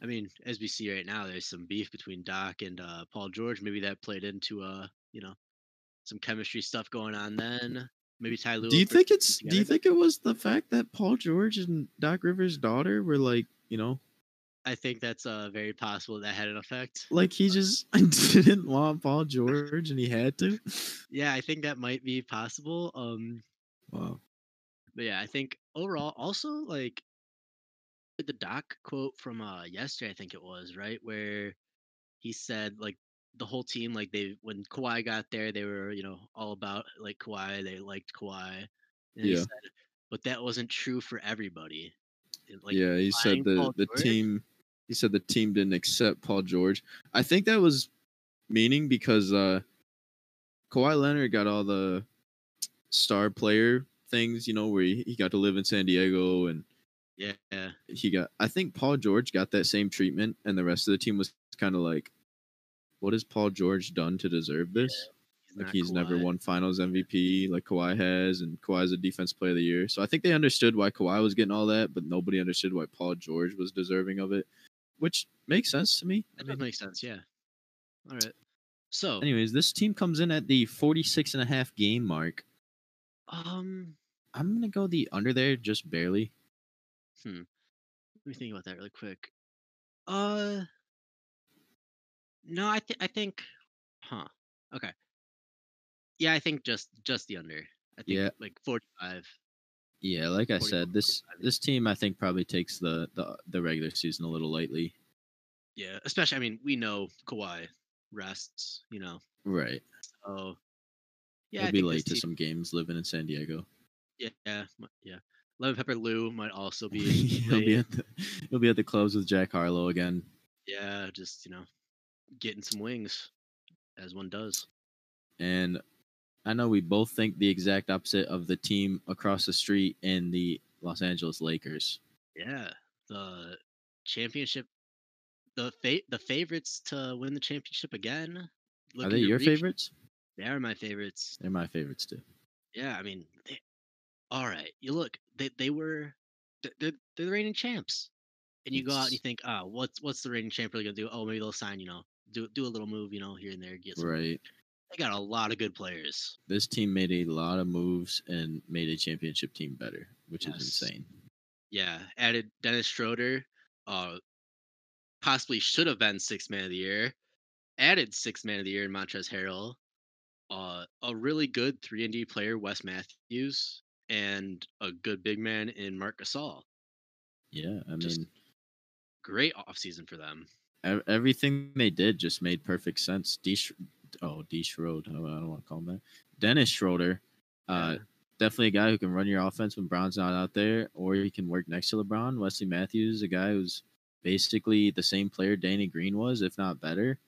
I mean, as we see right now, there's some beef between Doc and uh Paul George. Maybe that played into uh, you know, some chemistry stuff going on then. Maybe Ty Lue. do you think it's? Do you think it was the fact that Paul George and Doc Rivers' daughter were like, you know, I think that's uh very possible that had an effect. like he just didn't want Paul George and he had to? Yeah, I think that might be possible. Um Wow. But yeah, I think overall, also like the doc quote from uh yesterday, I think it was right where he said like the whole team like they when Kawhi got there, they were you know all about like Kawhi, they liked Kawhi, and he Yeah. said, but that wasn't true for everybody. Like yeah, he said the Paul the George? team. He said the team didn't accept Paul George. I think that was meaning because uh Kawhi Leonard got all the star player things, you know, where he, he got to live in San Diego and yeah, yeah, he got. I think Paul George got that same treatment, and the rest of the team was kind of like, "What has Paul George done to deserve this?" like not he's never won Finals MVP like Kawhi has, and Kawhi's a Defense Player of the Year. So I think they understood why Kawhi was getting all that, but nobody understood why Paul George was deserving of it, which makes sense to me. That does mean, make sense. Yeah. All right. So, anyways, this team comes in at the 46 and a half game mark. Um, I'm gonna go the under there just barely. Hmm. Let me think about that really quick. Uh, no, I think I think, huh? Okay. Yeah, I think just just the under. I think Yeah. like forty-five. Yeah, like I said, this this team I think probably takes the the, the regular season a little lightly. Yeah, especially I mean we know Kawhi rests. You know, Right. so yeah, He'll be late to team- some games living in San Diego. Yeah, yeah, yeah. Lemon Pepper Lou might also be. he'll be at the he'll be at the clubs with Jack Harlow again. Yeah, just you know, getting some wings, as one does. And I know we both think the exact opposite of the team across the street in the Los Angeles Lakers. Yeah, the championship, the fa- the favorites to win the championship again. Are they your repeat- favorites? They are my favorites. They're my favorites too. Yeah, I mean, they, all right. You look, they they were, they're they're the reigning champs, and you go out and you think, oh, what's what's the reigning champ really gonna do? Oh, maybe they'll sign, you know, do do a little move, you know, here and there, get some. Right. They got a lot of good players. This team made a lot of moves and made a championship team better, which Yes. is insane. Yeah, added Dennis Schroeder, uh, possibly should have been sixth man of the year. Added sixth man of the year in Montrezl Harrell. Uh, a really good three and D player, Wes Matthews, and a good big man in Marc Gasol. Yeah, I Just- mean, Great offseason for them. everything they did just made perfect sense. D, Sch- oh, D Schroeder. I don't want to call him that. Dennis Schroeder, uh, Yeah. definitely a guy who can run your offense when Bron's not out there, or he can work next to LeBron. Wesley Matthews, a guy who's basically the same player Danny Green was, if not better.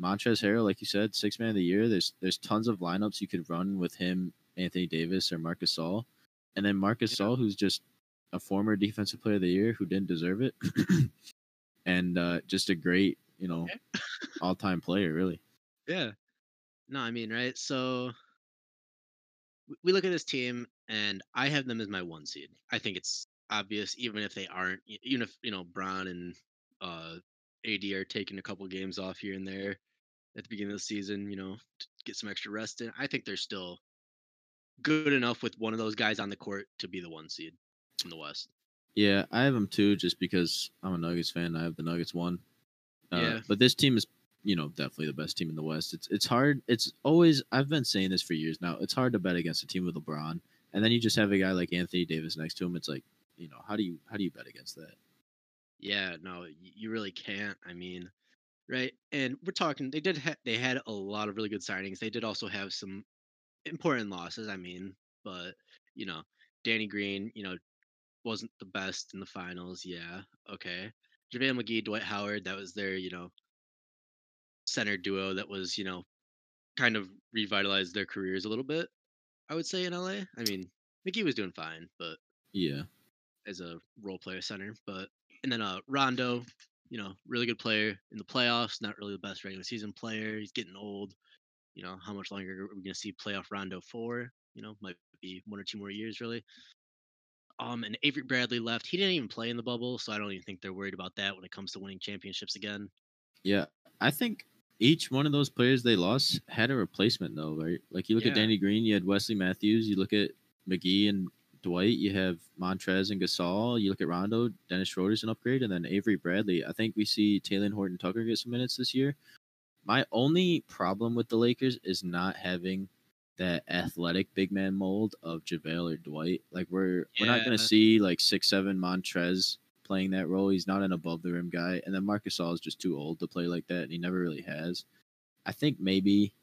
Montrezl Harrell, like you said, six man of the year. There's there's tons of lineups you could run with him, Anthony Davis, or Marcus Gasol, and then Marcus Yeah. Gasol, who's just a former defensive player of the year who didn't deserve it, and uh, just a great, you know, Okay. all time player, really. Yeah. No, I mean, right? So we look at this team, and I have them as my one seed. I think it's obvious, even if they aren't, even if you know Bron and uh, AD are taking a couple games off here and there at the beginning of the season, you know, to get some extra rest in. I think they're still good enough with one of those guys on the court to be the one seed in the West. Yeah, I have them too, just because I'm a Nuggets fan. I have the Nuggets one. Uh, Yeah. But this team is, you know, definitely the best team in the West. It's it's hard. It's always I've been saying this for years now. It's hard to bet against a team with LeBron, and then you just have a guy like Anthony Davis next to him. It's like, you know, how do you how do you bet against that? Yeah, no, you really can't. I mean, right? And we're talking. They did. Ha- they had a lot of really good signings. They did also have some important losses. I mean, but you know, Danny Green, you know, wasn't the best in the finals. Yeah, okay. JaVale McGee, Dwight Howard, that was their, you know, center duo that was, you know, kind of revitalized their careers a little bit. I would say in LA. I mean, McGee was doing fine, but Yeah. as a role player center. But and then uh Rondo, you know, really good player in the playoffs. Not really the best regular season player. He's getting old. You know, how much longer are we gonna see playoff Rondo for? You know, might be one or two more years really. Um, and Avery Bradley left. He didn't even play in the bubble, so I don't even think they're worried about that when it comes to winning championships again. Yeah. I think each one of those players they lost had a replacement though, right? Like you look Yeah. at Danny Green, you had Wesley Matthews, you look at McGee and Dwight, you have Montrez and Gasol, you look at Rondo, Dennis Schroeder's an upgrade, and then Avery Bradley. I think we see Talen Horton Tucker get some minutes this year. My only problem with the Lakers is not having that athletic big man mold of JaVale or Dwight. Like we're we're not gonna see like six seven Montrez playing that role. He's not an above the rim guy, and then Marc Gasol is just too old to play like that, and he never really has. I think maybe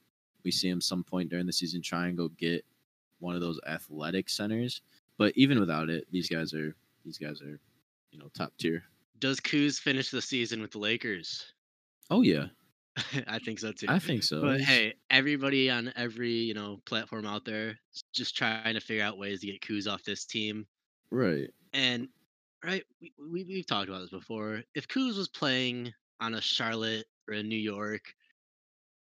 we see him some point during the season try and go get one of those athletic centers. But even without it, these guys are these guys are, you know, top tier. Does Kuz finish the season with the Lakers? Oh yeah, I think so too. I think so. But hey, everybody on every you know platform out there just trying to figure out ways to get Kuz off this team. right, And right, we, we we've talked about this before. If Kuz was playing on a Charlotte or a New York,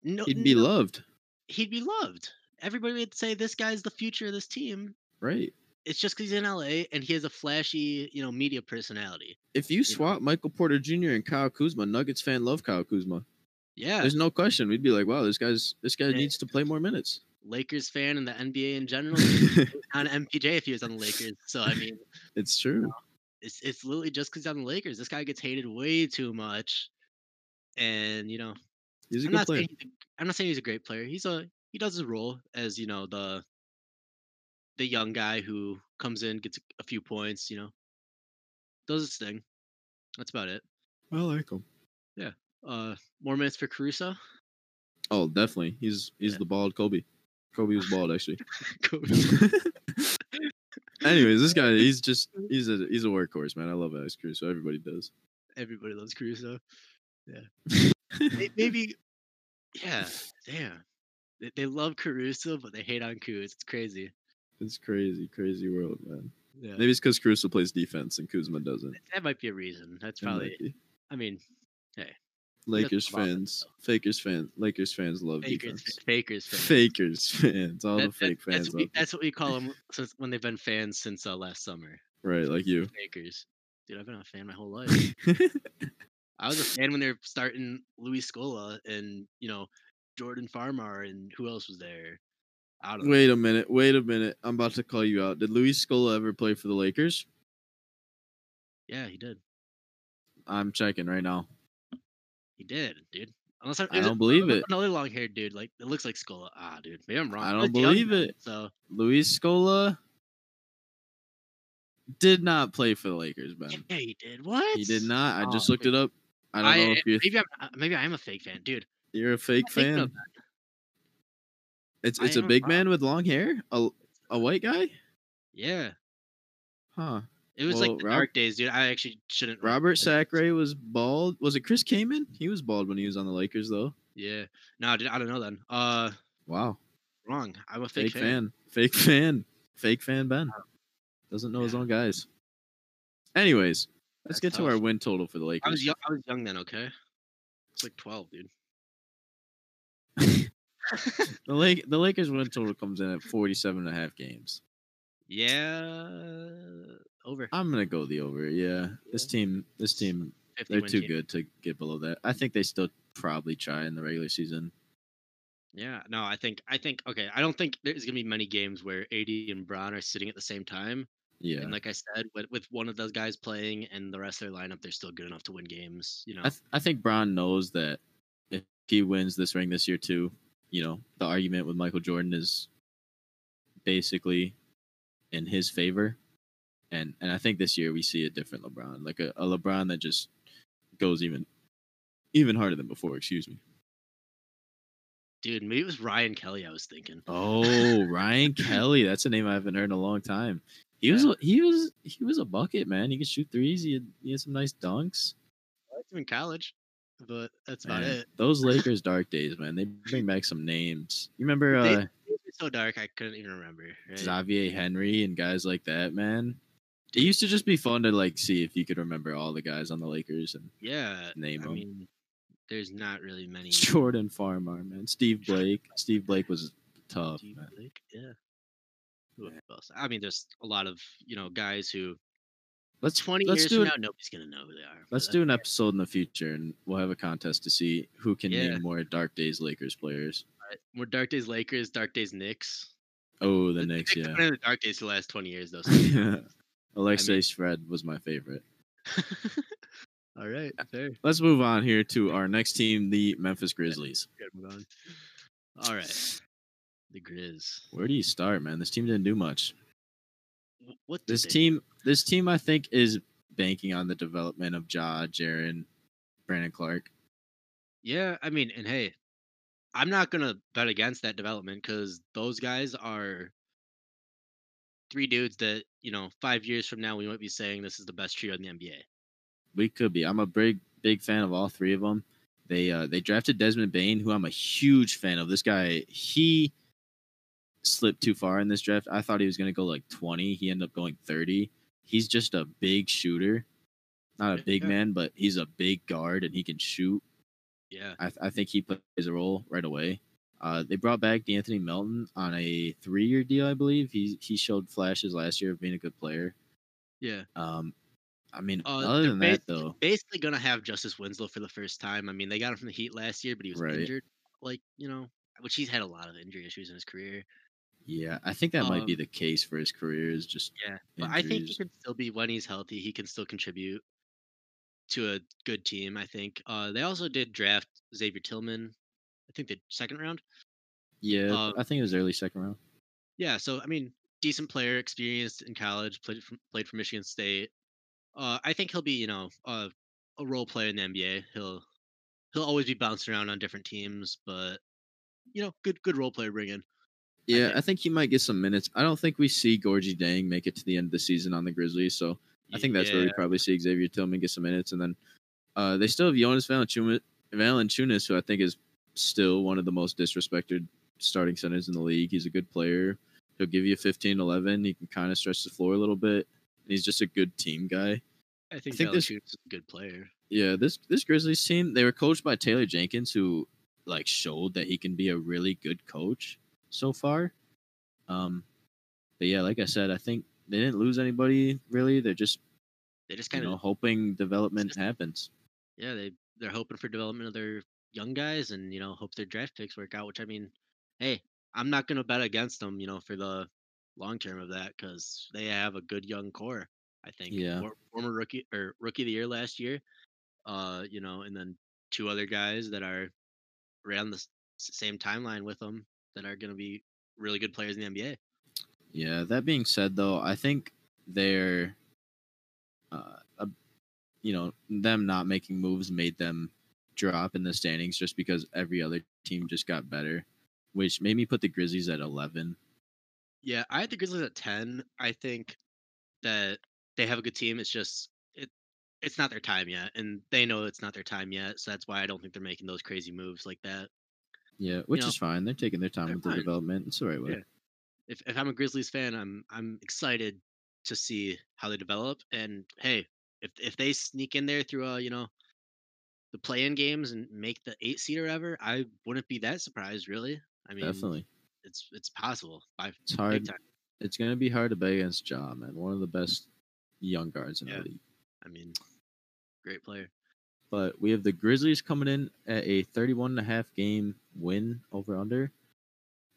no, he'd be no- loved. he'd be loved. Everybody would say this guy's the future of this team. Right. It's just because he's in LA and he has a flashy, you know, media personality. If you swap Michael Porter Jr. and Kyle Kuzma, Nuggets fan love Kyle Kuzma. Yeah, There's no question. We'd be like, wow, this guy's this guy Yeah. needs to play more minutes. Lakers fan and the NBA in general. on MPJ if he was on the Lakers. So I mean, it's true. it's it's literally just because he's on the Lakers. This guy gets hated way too much, and you know, He's a I'm good not player. a, I'm not saying he's a great player. He's a he does his role as you know the the young guy who comes in gets a, a few points. You know, does his thing. That's about it. I like him. Yeah. Uh, more minutes for Caruso. Oh, definitely. He's he's Yeah. the bald Kobe. Kobe was bald actually. Kobe. Anyways, this guy he's just he's a he's a workhorse, man. I love Alex Caruso everybody does. Everybody loves Caruso. Yeah. Maybe. Yeah. Damn. They, they love Caruso, but they hate on Kuz. It's crazy. It's crazy, crazy world, man. Yeah. Maybe it's because Caruso plays defense and Kuzma doesn't. That might be a reason. That's That probably. I mean, hey. Lakers about it, fans, Fakers fans, Lakers fans love fakers, defense. fakers, fans. Fakers fans, all That- the that- fake that's, fans what we, that's what we call them since when they've been fans since uh, last summer. Right, like you. Fakers. Dude, I've been a fan my whole life. I was a fan when they were starting Luis Scola and you know Jordan Farmar and who else was there? I don't wait a minute, wait a minute. I'm about to call you out. Did Luis Scola ever play for the Lakers? Yeah, he did. I'm checking right now. He did, dude. Unless I, I don't believe it. Another long haired dude, like it looks like Scola. Ah, dude, maybe I'm wrong. I don't was young believe it. So Luis Scola did not play for the Lakers, Ben. yeah, he did. What? He did not. I Oh, just looked it up. I don't know if you're maybe I'm maybe I am a fake fan, dude. you're a fake I'm fan. It's it's a big man with long hair, a a white guy, Yeah, huh? it was Well, like the Rob- dark days, dude. I actually shouldn't. Robert. Sacre was bald. Was it Chris Kaman? He was bald when he was on the Lakers, though. Yeah, no, dude, I don't know then. Uh, Wow, wrong. I'm a fake, fake, fan. fake fan, fake fan. Ben doesn't know his own guys. Anyways, let's That's get to our win total for the Lakers. I was young. I was young then. Okay, it's like twelve, dude. The Lake the Lakers win total comes in at 47 and a half games. yeah, over. I'm gonna go the over. Yeah, this team, this team, they're too team. good to get below that. I think they still probably try in the regular season. Yeah, no, I think I think okay. I don't think there's gonna be many games where AD and Bron are sitting at the same time. Yeah, And like I said, with, with one of those guys playing and the rest of their lineup, they're still good enough to win games. You know, I, th- I think Bron knows that if he wins this ring this year too, you know, the argument with Michael Jordan is basically in his favor. And and I think this year we see a different LeBron, like a, a LeBron that just goes even even harder than before, excuse me. dude, maybe it was Ryan Kelly. I was thinking. Oh, Ryan Kelly, that's a name I haven't heard in a long time. He was Yeah. a- he was he was a bucket, man. He could shoot threes. He had, he had some nice dunks. I liked him in college, but that's about Man, it. Those Lakers dark days, man. They bring back some names. You remember They- uh, so dark, I couldn't even remember. Right? Xavier Henry and guys like that, man. It used to just be fun to like see if you could remember all the guys on the Lakers and Yeah, name I them. mean, there's not really many. Jordan Farmar, man. Steve Blake. Steve Blake was tough. Blake, yeah. Else? I mean, there's a lot of you know guys who Let's 20 let's years do from it. now nobody's gonna know who they are. Let's do an fair. episode in the future, and we'll have a contest to see who can Yeah. name more Dark Days Lakers players. Alright, More Dark Days Lakers, Dark Days Knicks. Oh, the The Knicks, have yeah. the Dark Days the last 20 years though. So Alexei Shved was my favorite. All right, fair. Let's move on here to our next team, the Memphis Grizzlies. Good, move on. All right, the Grizz. Where do you start, man? This team didn't do much. Wh- What This they- team, this team, I think, is banking on the development of Ja, Jaren, Brandon Clarke. Yeah, I mean, and hey, I'm not gonna bet against that development because those guys are three dudes that you know five years from now we might be saying this is the best trio in the NBA. We could be. I'm a big, big fan of all three of them. They uh, they drafted Desmond Bane, who I'm a huge fan of. This guy, he slipped too far in this draft. I thought he was going to go like 20. He ended up going 30. He's just a big shooter, not a big Yeah. man, but he's a big guard and he can shoot. Yeah, I, I think he plays a role right away. Uh, they brought back D'Anthony Melton on a three-year deal, I believe. He he showed flashes last year of being a good player. yeah. Um, I mean, Uh, other than that, though, basically gonna have Justice Winslow for the first time. I mean, they got him from the Heat last year, but he was Right. injured. Like you know, which he's had a lot of injury issues in his career. Yeah, I think that might be Um, the case for his career. Is just Yeah, but I think he can still be when he's healthy. He can still contribute to a good team. I think. Uh, they also did draft Xavier Tillman. I think the second round. yeah. uh, I think it was early second round. Yeah, so I mean, decent player, experienced in college, played for, played for Michigan State. Uh, I think he'll be, you know, a, a role player in the NBA. He'll he'll always be bouncing around on different teams, but you know, good good role player bring in. Yeah, think- I think he might get some minutes. I don't think we see Gorgui Dieng make it to the end of the season on the Grizzlies, so I think that's where we probably see Xavier Tillman get some minutes, and then uh, they still have Jonas Valanciunas, Valanciunas, who I think is still one of the most disrespected starting centers in the league. He's a good player. He'll give you 15, 11. He can kind of stretch the floor a little bit. He's just a good team guy. I think, think this- is a good player. Yeah, this this Grizzlies team, they were coached by Taylor Jenkins, who like showed that he can be a really good coach so far. Um, but yeah, like I said, I think they didn't lose anybody really. They're just They just you kind of know hoping development just- happens. yeah they they're hoping for development of their young guys and you know hope their draft picks work out which i mean hey i'm not going to bet against them you know for the long term of that because they have a good young core i think Yeah. Former rookie or rookie of the year last year uh you know and then two other guys that are around the same timeline with them that are going to be really good players in the nba Yeah. That being said, though, I think they're, uh, a, you know, them not making moves made them drop in the standings just because every other team just got better, which made me put the Grizzlies at eleven. Yeah, I had the Grizzlies at ten. I think that they have a good team. It's just it it's not their time yet, and they know it's not their time yet. So that's why I don't think they're making those crazy moves like that. Yeah, which know, is fine. They're taking their time with the development. It's the right way. Yeah. If if I'm a Grizzlies fan, I'm I'm excited to see how they develop. And hey, if if they sneak in there through a you know the play-in games and make the eight seed or ever, I wouldn't be that surprised. Really, I mean, Definitely. it's it's possible. By It's hard. It's gonna be hard to bet against Ja, man. One of the best young guards in Yeah. the league. I mean, great player. But we have the Grizzlies coming in at a 31 and a half game win over under.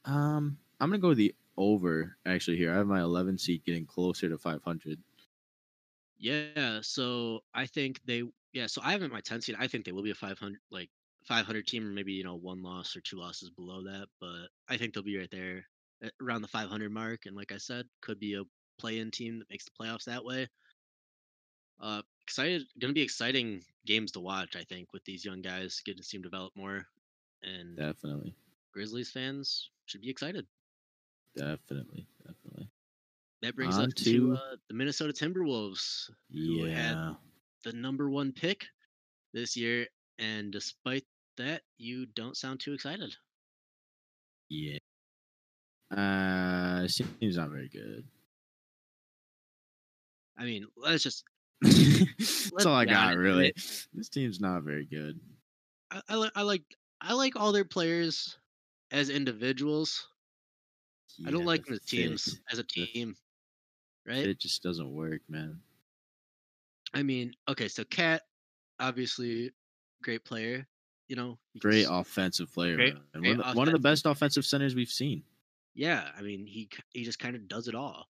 Um, I'm gonna go the over actually here. I have my 11 seed getting closer to 500. Yeah, so I think they yeah, so I have my 10 seed. I think they will be a 500 like 500 team or maybe, you know, one loss or two losses below that, but I think they'll be right there around the 500 mark and like I said, could be a play-in team that makes the playoffs that way. Uh excited going to be exciting games to watch, I think, with these young guys getting to see them develop more and Definitely, Grizzlies fans should be excited. definitely, definitely. That brings us to to- uh, the Minnesota Timberwolves. who had Yeah, the number one pick this year, and despite that, you don't sound too excited. yeah. Uh, seems not very good. I mean, let's just That's all I got, really. This team's not very good. I, I, li- I like I like all their players as individuals. I don't like the them as teams fit- as a team, right? It just doesn't work, man. I mean, okay, so KAT, obviously, great player. You know, Great s- offensive player, Great- And one, of the, one of the best offensive centers we've seen. Yeah, I mean, he he just kind of does it all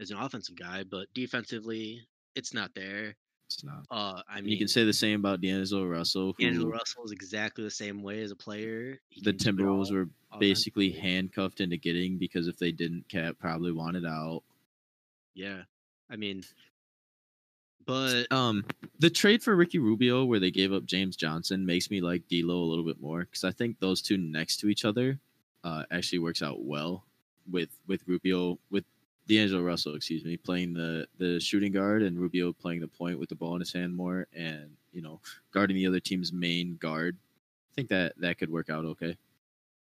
as an offensive guy, but defensively, it's not there. It's not. Uh, I mean, you can say the same about D'Angelo Russell, who Angelo Russell is exactly the same way as a player. He the Timberwolves were basically handcuffed into getting because if they didn't, KAT probably wanted out. Yeah, I mean, but Um, the trade for Ricky Rubio, where they gave up James Johnson, makes me like D'Lo a little bit more because I think those two next to each other, uh, actually works out well with with Rubio with D'Angelo Russell, excuse me, playing the the shooting guard and Rubio playing the point with the ball in his hand more, and you know guarding the other team's main guard. I think that that could work out okay.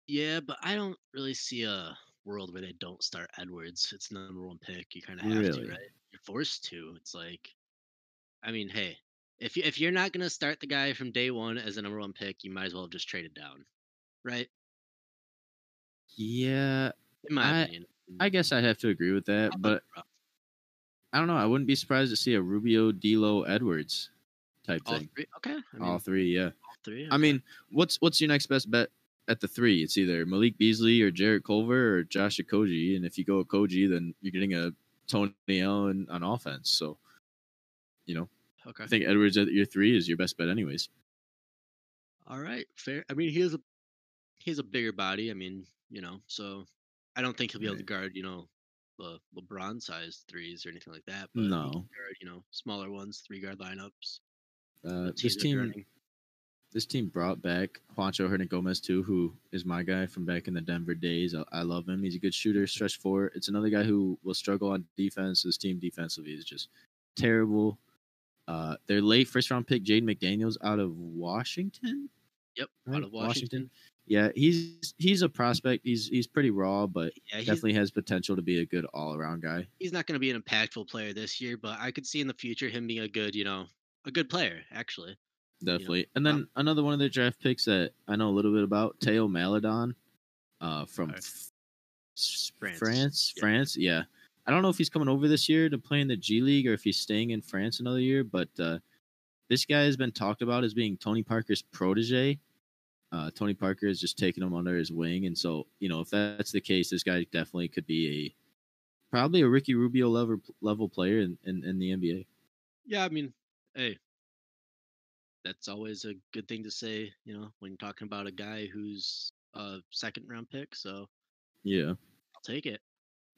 yeah, but I don't really see a world where they don't start Edwards. It's the number one pick. You kind of have Really? to, right? You're forced to. It's like, I mean, hey, if you if you're not gonna start the guy from day one as a number one pick, you might as well have just traded down, right? Yeah, In my I- opinion. I guess I'd have to agree with that, but. I don't know. I wouldn't be surprised to see a Rubio, D'Lo, Edwards type all thing. three. Okay, I mean, All three, yeah. all three. I mean, what's what's your next best bet at the three? It's either Malik Beasley or Jarrett Culver or Josh Okogie. And if you go Okogie, then you're getting a Tony Allen on offense. So, you know, okay. I think Edwards at your three is your best bet, anyways. All right, fair. I mean, he has a he has a bigger body. I mean, you know, so I don't think he'll be able to guard, you know, the LeBron sized threes or anything like that. But No. guard, you know, smaller ones, three guard lineups. Uh, this team, this team brought back Juancho Hernangomez too, who is my guy from back in the Denver days. I, I love him. He's a good shooter, stretch four. It's another guy who will struggle on defense. This team defensively is just terrible. Uh, their late first round pick, Jaden McDaniels, out of Washington. Yep, right? out of Washington. Yeah, he's he's a prospect. He's he's pretty raw, but Yeah, definitely has potential to be a good all around guy. he's not going to be an impactful player this year, but I could see in the future him being a good, you know, a good player actually. Definitely. and then um, another one of their draft picks that I know a little bit about, Theo Maledon, uh, from. France. France. Yeah. France. Yeah. I don't know if he's coming over this year to play in the G League or if he's staying in France another year, but uh, this guy has been talked about as being Tony Parker's protege. Uh, Tony Parker is just taking him under his wing, and so you know if that's the case, this guy definitely could be a probably a Ricky Rubio level level player in, in, in the NBA. Yeah, I mean, hey, that's always a good thing to say, you know, when you're talking about a guy who's a second round pick. So Yeah. I'll take it.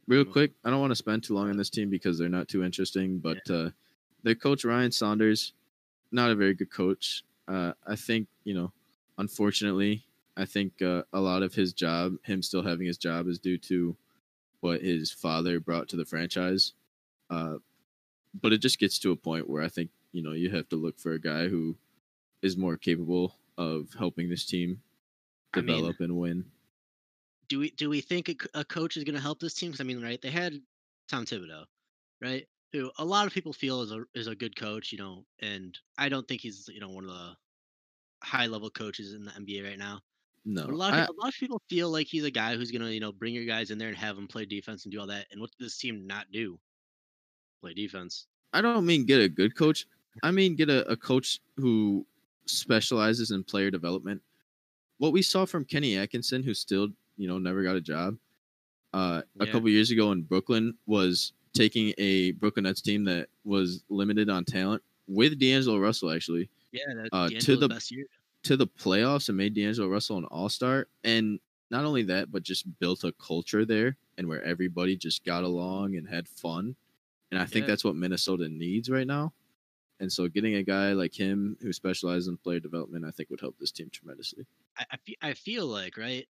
Real quick, I don't want to spend too long on this team because they're not too interesting, but uh, their coach Ryan Saunders, not a very good coach. Uh, I think you know, unfortunately, I think uh, a lot of his job, him still having his job, is due to what his father brought to the franchise. Uh, but it just gets to a point where I think you know you have to look for a guy who is more capable of helping this team I mean, develop and win. do we do we think a coach is going to help this team? 'Cause I mean, right? They had Tom Thibodeau, right? Who a lot of people feel is a is a good coach, you know, and I don't think he's you know one of the high level coaches in the NBA right now. No, a lot of a lot of people feel like he's a guy who's going to you know bring your guys in there and have them play defense and do all that. And what did this team not do? Play defense. I don't mean get a good coach. I mean get a, a coach who specializes in player development. What we saw from Kenny Atkinson, who still, you know, never got a job, uh, a couple years ago in Brooklyn, was taking a Brooklyn Nets team that was limited on talent with D'Angelo Russell actually Yeah, Uh, to the- best year. to the playoffs and made D'Angelo Russell an All Star. And not only that, but just built a culture there and where everybody just got along and had fun. And I think Yeah. that's what Minnesota needs right now. And so getting a guy like him who specializes in player development, I think would help this team tremendously. I, I, fe- I feel like right,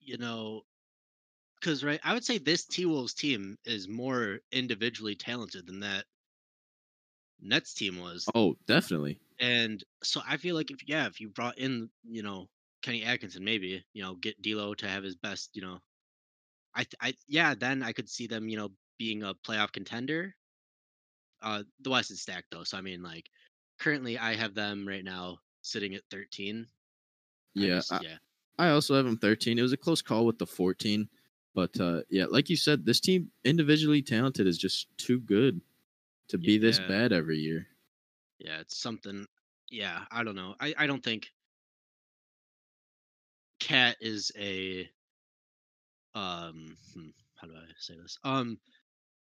you know, because right, I would say this T Wolves team is more individually talented than that Nets team was, Oh, definitely. And so I feel like if yeah, if you brought in you know Kenny Atkinson, maybe you know get D'Lo to have his best, you know, I I yeah, then I could see them you know being a playoff contender. Uh, the West is stacked though, so I mean, like, currently I have them right now sitting at 13. I Yeah, just- I, yeah, I also have them 13. It was a close call with the 14, but uh, yeah, like you said, this team individually talented is just too good to be this bad every year. Yeah, it's something. Yeah, I don't know. I I don't think KAT is a um. hmm, how do I say this? Um,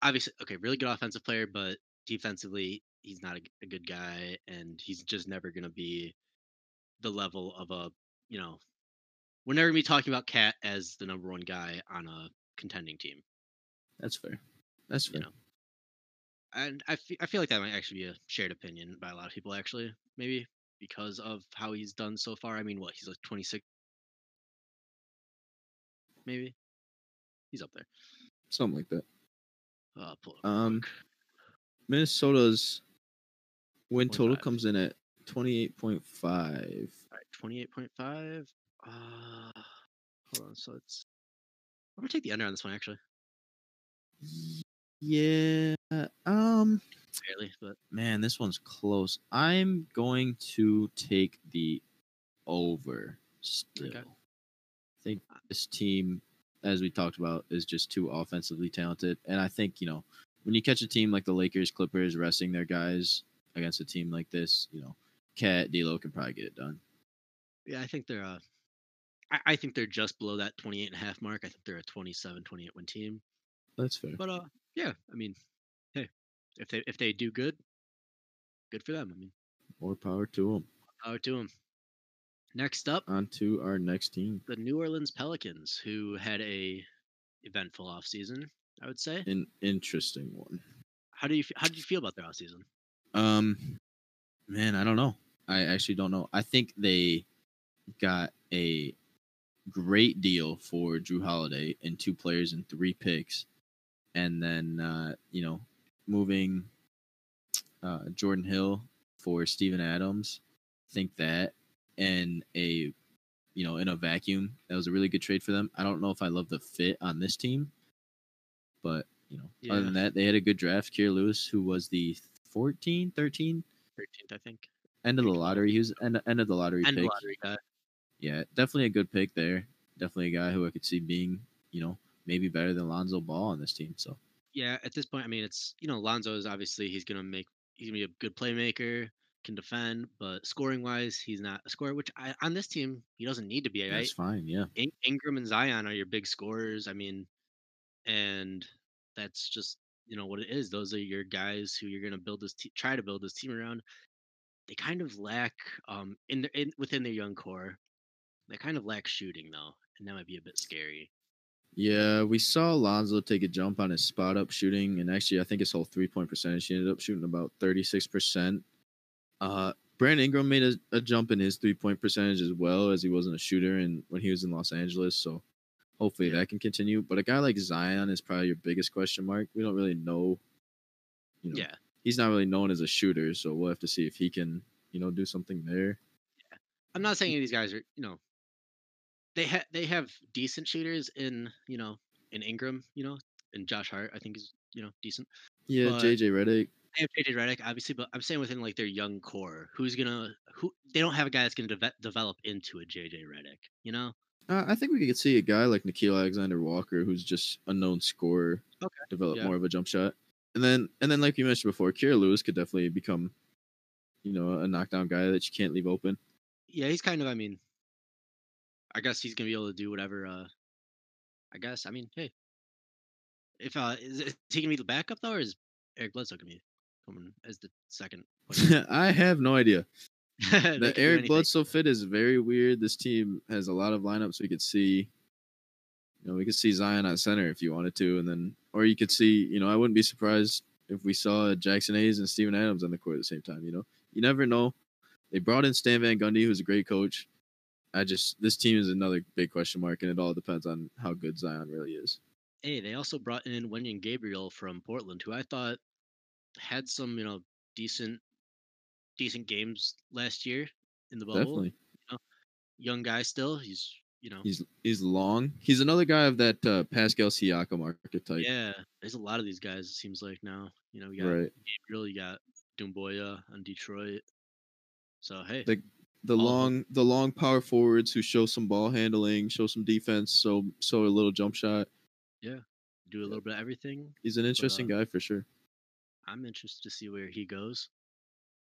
obviously, okay, really good offensive player, but defensively, he's not a good guy, and he's just never gonna be the level of a you know. We're never gonna be talking about KAT as the number one guy on a contending team. That's fair. That's You fair. know. And I fe- I feel like that might actually be a shared opinion by a lot of people actually maybe because of how he's done so far. I mean, what he's like 26, maybe he's up there. Something like that. Uh, pull up Um. Minnesota's win total 25. comes in at 28.5. all right, 28.5. Uh, hold on. So it's I'm gonna take the under on this one actually, Yeah. Um. barely, but Man, this one's close. I'm going to take the over still. Okay. I think this team, as we talked about, is just too offensively talented. And I think, you know, when you catch a team like the Lakers, Clippers resting their guys against a team like this, you know, KAT, D'Lo can probably get it done. yeah, I think they're uh, I, I think they're just below that 28 and a half mark. I think they're a 27, 28 win team. That's fair. But uh, yeah, I mean, hey, if they if they do good, good for them. I mean, More power to them. power to them. Next up, On to our next team. the New Orleans Pelicans, who had a eventful offseason, I would say. An interesting one. How do you how did you feel about their offseason? Um, man, I don't know. I actually don't know. I think they got a great deal for Jrue Holiday and two players and three picks, and then uh, you know, moving uh, Jordan Hill for Steven Adams. Think that and a you know in a vacuum that was a really good trade for them. I don't know if I love the fit on this team, but you know, other than that, they had a good draft. Kira Lewis, who was the 14, 13 13th, I think. end of the lottery. He was end, end of the lottery And pick. lottery. Yeah, definitely a good pick there. Definitely a guy who I could see being, you know, maybe better than Lonzo Ball on this team. So Yeah, at this point, I mean, it's you know, Lonzo is obviously he's gonna make he's gonna be a good playmaker, can defend, but scoring wise, he's not a scorer. Which I, on this team, he doesn't need to be. Right? that's fine. Yeah, In- Ingram and Zion are your big scorers. I mean, and that's just you know what it is. Those are your guys who you're gonna build this te- try to build this team around. They kind of lack um in, their in within their young core. They kind of lack shooting though, and that might be a bit scary. Yeah. We saw Lonzo take a jump on his spot up shooting, and actually, I think his whole three point percentage, he ended up shooting about thirty six percent. Uh, Brandon Ingram made a, a jump in his three point percentage as well as he wasn't a shooter and when he was in Los Angeles. So hopefully that can continue. But a guy like Zion is probably your biggest question mark. We don't really know. You know, Yeah, he's not really known as a shooter, so we'll have to see if he can, you know, do something there. Yeah, I'm not saying these guys are you know they have they have decent shooters in you know in Ingram, you know, and Josh Hart. I think is you know decent. Yeah, But- JJ Redick. They have JJ Redick, obviously, but I'm saying within like their young core, who's gonna who they don't have a guy that's gonna deve- develop into a JJ Redick, you know? Uh, I think we could see a guy like Nickeil Alexander Walker, who's just a known scorer, Okay, develop yeah. more of a jump shot, and then and then like you mentioned before, Kira Lewis could definitely become, you know, a knockdown guy that you can't leave open. Yeah, he's kind of. I mean, I guess he's gonna be able to do whatever. uh I guess. I mean, hey, if uh is, is he gonna be the backup though, or is Eric Bledsoe gonna be coming as the second? I have no idea. The Eric. Bledsoe fit is very weird. This team has a lot of lineups we could see. You know, we could see Zion at center if you wanted to, and then or you could see, you know, I wouldn't be surprised if we saw Jaxson Hayes and Steven Adams on the court at the same time. You know, you never know. They brought in Stan Van Gundy, who's a great coach. I just this team is another big question mark, and it all depends on how good Zion really is. Hey, they also brought in Wenyen Gabriel from Portland, who I thought had some, you know, decent, decent games last year in the bubble. Definitely, Young guy still. He's, you know, he's he's long. He's another guy of that uh, Pascal Siakam archetype. yeah. There's a lot of these guys. It seems like now. You know, we got Right. Gabriel, you got Doumbouya on Detroit. So hey, The the All long the long power forwards who show some ball handling, show some defense, so so a little jump shot. Yeah, do a little bit of everything. He's an interesting uh, guy for sure. I'm interested to see where he goes.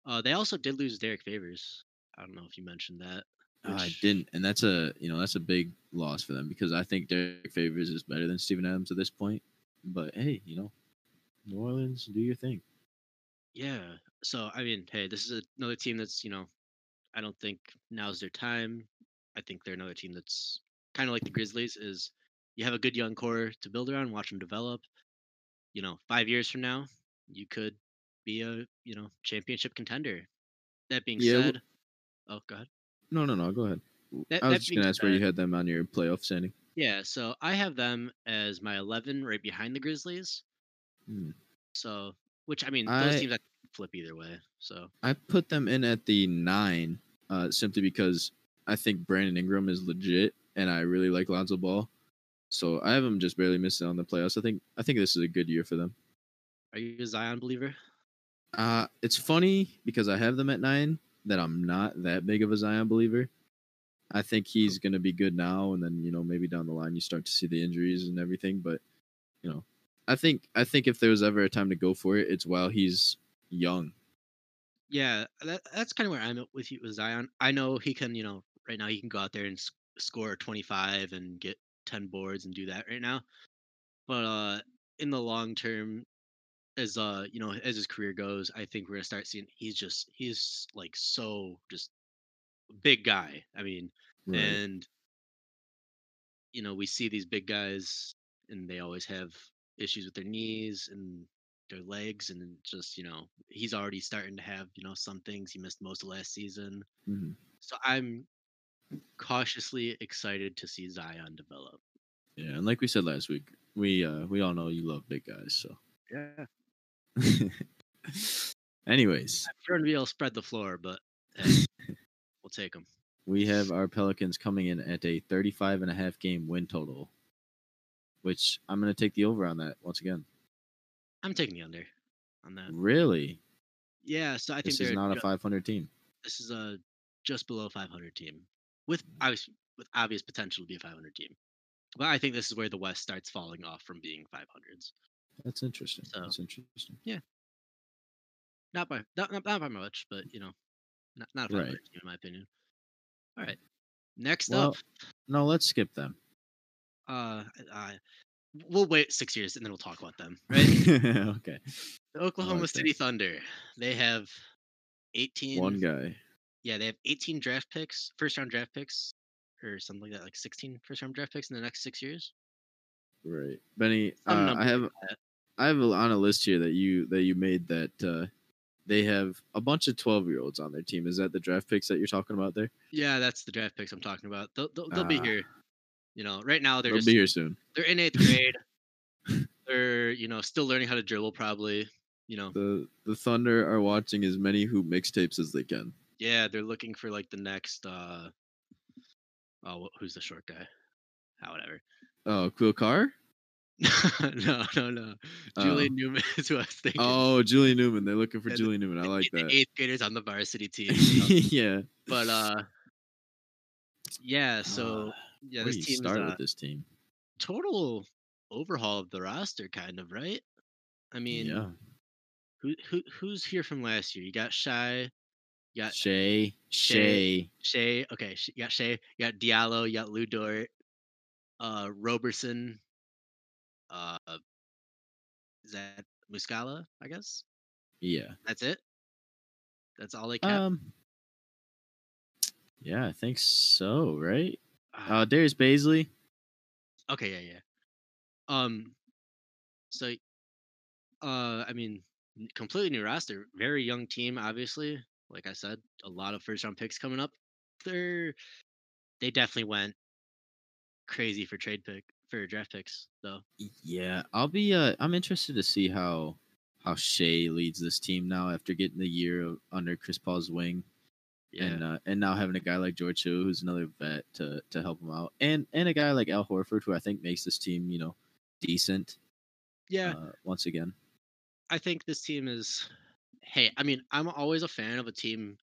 Uh, they also did lose Derrick Favors. I don't know if you mentioned that. I didn't, and that's a you know that's a big loss for them because I think Derrick Favors is better than Steven Adams at this point. But hey, you know, New Orleans, do your thing. Yeah. So I mean, hey, this is another team that's you know, I don't think now's their time. I think they're another team that's kind of like the Grizzlies. Is you have a good young core to build around, watch them develop. You know, five years from now, you could be a you know championship contender. That being Yeah, said, oh god, No, no, no. Go ahead. That- I was just gonna ask where you had them on your playoff standing. yeah. So I have them as my eleven, right behind the Grizzlies. Hmm. So, which I mean, I- those teams I can flip either way. So I put them in at the nine, uh, simply because I think Brandon Ingram is legit, and I really like Lonzo Ball. So I have them just barely missing on the playoffs. I think I think this is a good year for them. are you a Zion believer? Uh, it's funny because I have them at nine that I'm not that big of a Zion believer. I think he's going to be good now, and then you know maybe down the line you start to see the injuries and everything. But you know, I think I think if there was ever a time to go for it, it's while he's young. Yeah, that, that's kind of where I'm at with you with Zion. I know he can, you know, right now he can go out there and s- score 25 and get 10 boards and do that right now. But uh in the long term as uh, you know, as his career goes, I think we're to start seeing he's just he's like so just big guy. I mean, and you know, we see these big guys and they always have issues with their knees and their legs and just, you know, he's already starting to have, you know, some things he missed most of last season. Mhm. So I'm cautiously excited to see Zion develop. Yeah, and like we said last week, we uh we all know you love big guys, so. Yeah. Anyways, I'm sure to be able to spread the floor, but hey, we'll take them. we have our Pelicans coming in at a 35 and a half game win total, which I'm going to take the over on that once again. I'm taking the under on that. Really? Yeah, so I think This is not a 500 team. this is a just below 500 team with obvious with obvious potential to be a 500 team. But I think this is where the West starts falling off from being 500s. That's interesting. So- That's interesting. Yeah. Not by not, not, by much, but you know, not not a Right. 500 team in my opinion. All right. Next Well, up, No, let's skip them. uh, I, we'll wait six years and then we'll talk about them. Right? okay. the Oklahoma like City that. Thunder. They have 18. One guy. Yeah, they have 18 draft picks, first round draft picks, or something like that, like 16 first round draft picks in the next six years. Right. Benny, uh, I have. I have a, on a list here that you that you made that uh they have a bunch of 12 year olds on their team. Is that the draft picks that you're talking about there? Yeah, that's the draft picks I'm talking about. They'll they'll, they'll be Ah. here. You know, right now they're They'll just be here soon. they're in eighth grade. they're you know still learning how to dribble probably. You know, The the Thunder are watching as many hoop mixtapes as they can. yeah, they're looking for like the next. uh Oh, who's the short guy? Ah, whatever. Oh, Quill Carr? no, no, no. Oh. Julian Newman is who I was thinking. Oh, Julian Newman. They're looking for Yeah, Julian Newman. I like the that. eighth graders on the varsity team. you know? yeah. but uh, yeah. So Uh, yeah, Where this team start is with uh, this team? total overhaul of the roster, kind of right. I mean, yeah. who who who's here from last year? You got Shy, you got Shai. Shai. Shai. Okay, you got Shai. You got Diallo. You got Lu Dort. Uh, Roberson. Uh, is that Muscala? I guess Yeah. that's it. That's all they kept. Um. Yeah, I think so. Right. Uh, Darius Bazley. okay, yeah, yeah. Um, so, uh, I mean, completely new roster, very young team, obviously. Like I said, a lot of first round picks coming up. They're they definitely went crazy for trade pick for draft picks, though. Yeah, I'll be. Uh, I'm interested to see how how Shai leads this team now after getting the year under Chris Paul's wing, Yeah, and uh, and now having a guy like George Hill, who's another vet to to help him out, and and a guy like Al Horford, who I think makes this team, you know, decent. yeah. Uh, once again, I think this team is. Hey, I mean, I'm always a fan of a team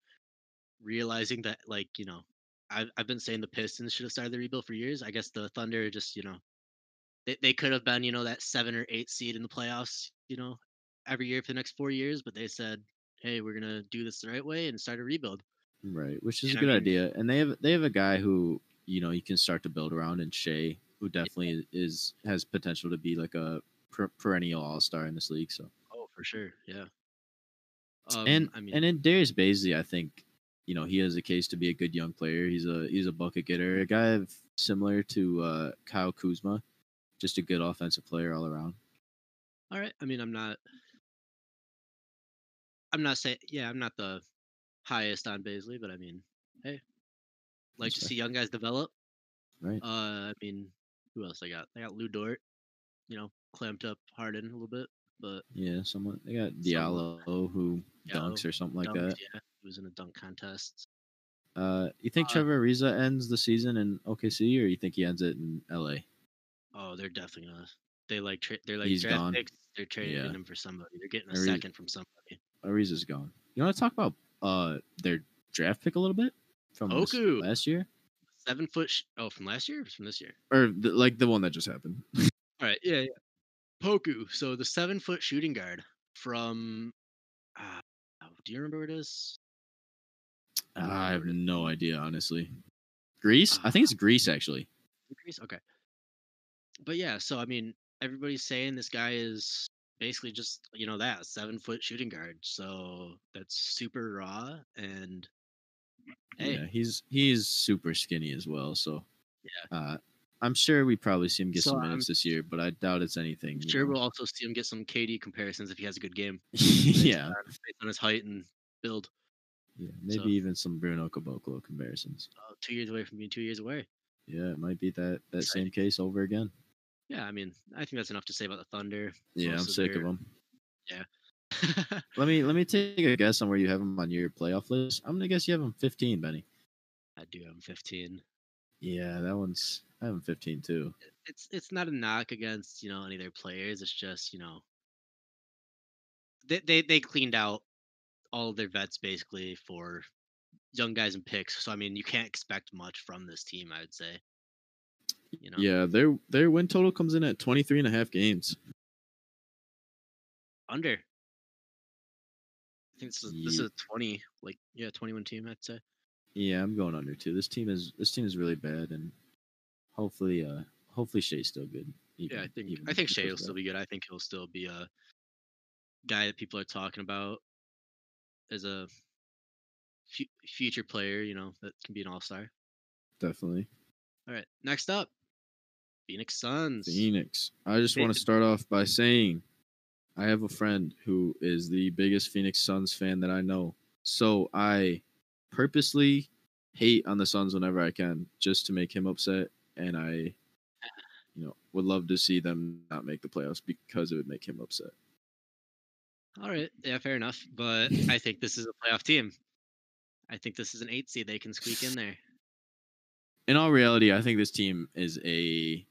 realizing that, like, you know, I've I've been saying the Pistons should have started the rebuild for years. I guess the Thunder just, you know, they they could have been, you know, that seven or eight seed in the playoffs, you know, every year for the next four years, but they said, hey, we're gonna do this the right way and start a rebuild. Right, which is a good I mean? idea. And they have they have a guy who you know you can start to build around in Shai, who definitely is has potential to be like a per- perennial All Star in this league. So Oh, for sure, yeah. Um, and I mean, and in Darius Bazley, I think you know he has a case to be a good young player. He's a he's a bucket getter, a guy similar to uh, Kyle Kuzma, just a good offensive player all around. all right. I mean, I'm not. I'm not saying, yeah, I'm not the highest on Bazley, but I mean, hey, like That's to fair. see young guys develop. Right. Uh, I mean, who else I got? I got Lu Dort, you know, clamped up Harden a little bit, but Yeah, someone they got. Diallo who Diallo dunks or something like that. Yeah, he was in a dunk contest. Uh, you think Uh, Trevor Ariza ends the season in OKC, or you think he ends it in LA? Oh, they're definitely gonna. They like tra- they're like He's draft gone. picks. They're trading Yeah. him for somebody. They're getting a Ariza- second from somebody. Ariza's gone. You want to talk about uh their draft pick a little bit from Poku. last year, Seven foot. Sh- oh, from last year. Or from this year. or the, like the one that just happened? All right. Yeah. Yeah. Poku. So the seven foot shooting guard from. Uh, do you remember where it is? I I have no idea, honestly. Greece? I think it's Greece actually. Greece? Okay. But yeah, so I mean, everybody's saying this guy is basically just you know that seven foot shooting guard. So that's super raw and hey, Yeah, he's he's super skinny as well. So Yeah. uh, I'm sure we probably see him get So some I'm- minutes this year, but I doubt it's anything. Sure know. we'll also see him get some KD comparisons if he has a good game yeah, based on his height and build. yeah, maybe So- even some Bruno Caboclo comparisons. Uh, two years away from being two years away. Yeah, it might be that that same case over again. Yeah, I mean, I think that's enough to say about the Thunder. Yeah, I'm of sick of them. Yeah. Let me let me take a guess on where you have them on your playoff list. I'm gonna guess you have them 15, Benny. I do have him 15. Yeah, that one's I have him 15 too. it's it's not a knock against you know any of their players. It's just you know they they they cleaned out all of their vets basically for young guys and picks. So I mean, you can't expect much from this team. I would say. You know. Yeah, their their win total comes in at 23 and a half games. Under. I think this is this is a twenty like yeah twenty one team. I'd say. Yeah, I'm going under too. This team is this team is really bad, and hopefully, uh, hopefully Shai's still good. Yeah, I think I think he Shai will still be good. I think he'll still be a guy that people are talking about as a future player. You know that can be an all star. definitely. All right, next up, Phoenix Suns. Phoenix. I just want to start off by saying I have a friend who is the biggest Phoenix Suns fan that I know. So I purposely hate on the Suns whenever I can just to make him upset and I you know would love to see them not make the playoffs because it would make him upset. All right, yeah, fair enough. But I think this is a playoff team. I think this is an eight seed. They can squeak in there. In all reality, I think this team is a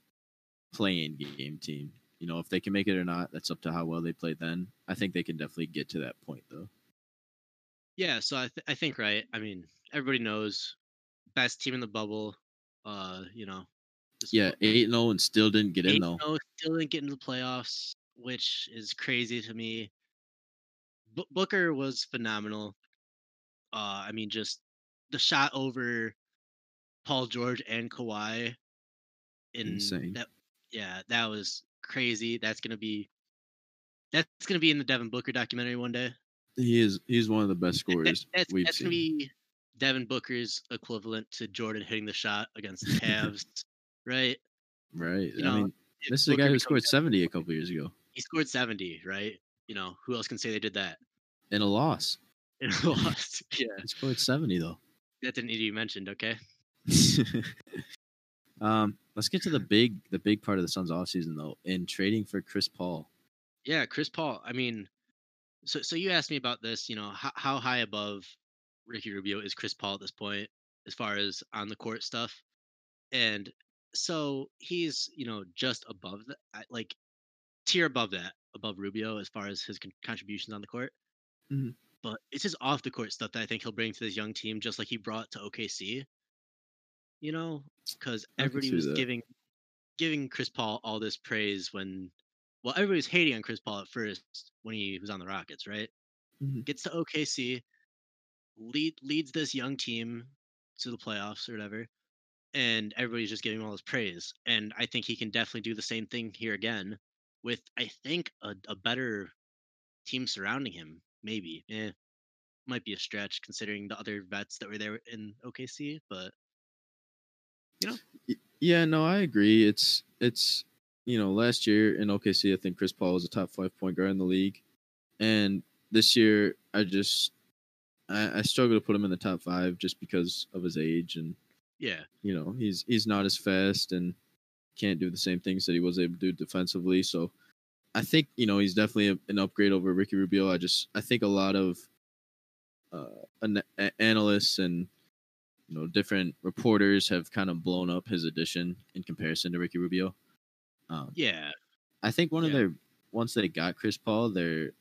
playing game team. You know, if they can make it or not, that's up to how well they play then. I think they can definitely get to that point though. Yeah, so I th- I think right. I mean, everybody knows best team in the bubble. Uh, you know. Yeah, bu- 8 0 and still didn't get in eight though. oh still didn't get into the playoffs, which is crazy to me. B- Booker was phenomenal. Uh, I mean, just the shot over Paul George and Kawhi. In Insane. that, yeah, that was crazy. That's gonna be. That's gonna be in the Devin Booker documentary one day. He is he's one of the best That- scorers that's we've that's seen. gonna be Devin Booker's equivalent to Jordan hitting the shot against the Cavs, right? right. you I know, mean, this is a guy who scored 70 a couple years ago He scored seventy, right? You know, who else can say they did that? in a loss. And lost. Yeah, He scored 70 though. that didn't need to be mentioned. Okay. um, let's get to the big the big part of the Suns offseason though, in trading for Chris Paul. Yeah, Chris Paul. I mean, so so you asked me about this. You know, how, how high above Ricky Rubio is Chris Paul at this point, as far as on the court stuff, and so he's you know just above that, like tier above that. above Rubio as far as his con- contributions on the court. Mhm. But it's his off the court stuff that I think he'll bring to this young team, just like he brought to OKC. You know, because everybody was that. giving giving Chris Paul all this praise when, well, everybody was hating on Chris Paul at first when he was on the Rockets, right? Mhm. Gets to OKC, lead leads this young team to the playoffs or whatever, and everybody's just giving him all this praise. And I think he can definitely do the same thing here again with I think a, a better team surrounding him. Maybe, eh, might be a stretch considering the other vets that were there in OKC, but Y- Yeah, no, I agree. It's it's you know last year in OKC, I think Chris Paul was a top five point guard in the league, and this year I just I, I struggle to put him in the top five just because of his age and yeah, you know he's he's not as fast and can't do the same things that he was able to do defensively. So I think you know he's definitely a, an upgrade over Ricky Rubio. I just I think a lot of uh, an, analysts and you know different reporters have kind of blown up his addition in comparison to Ricky Rubio. Um, yeah, I think one of Yeah. their once they got Chris Paul, their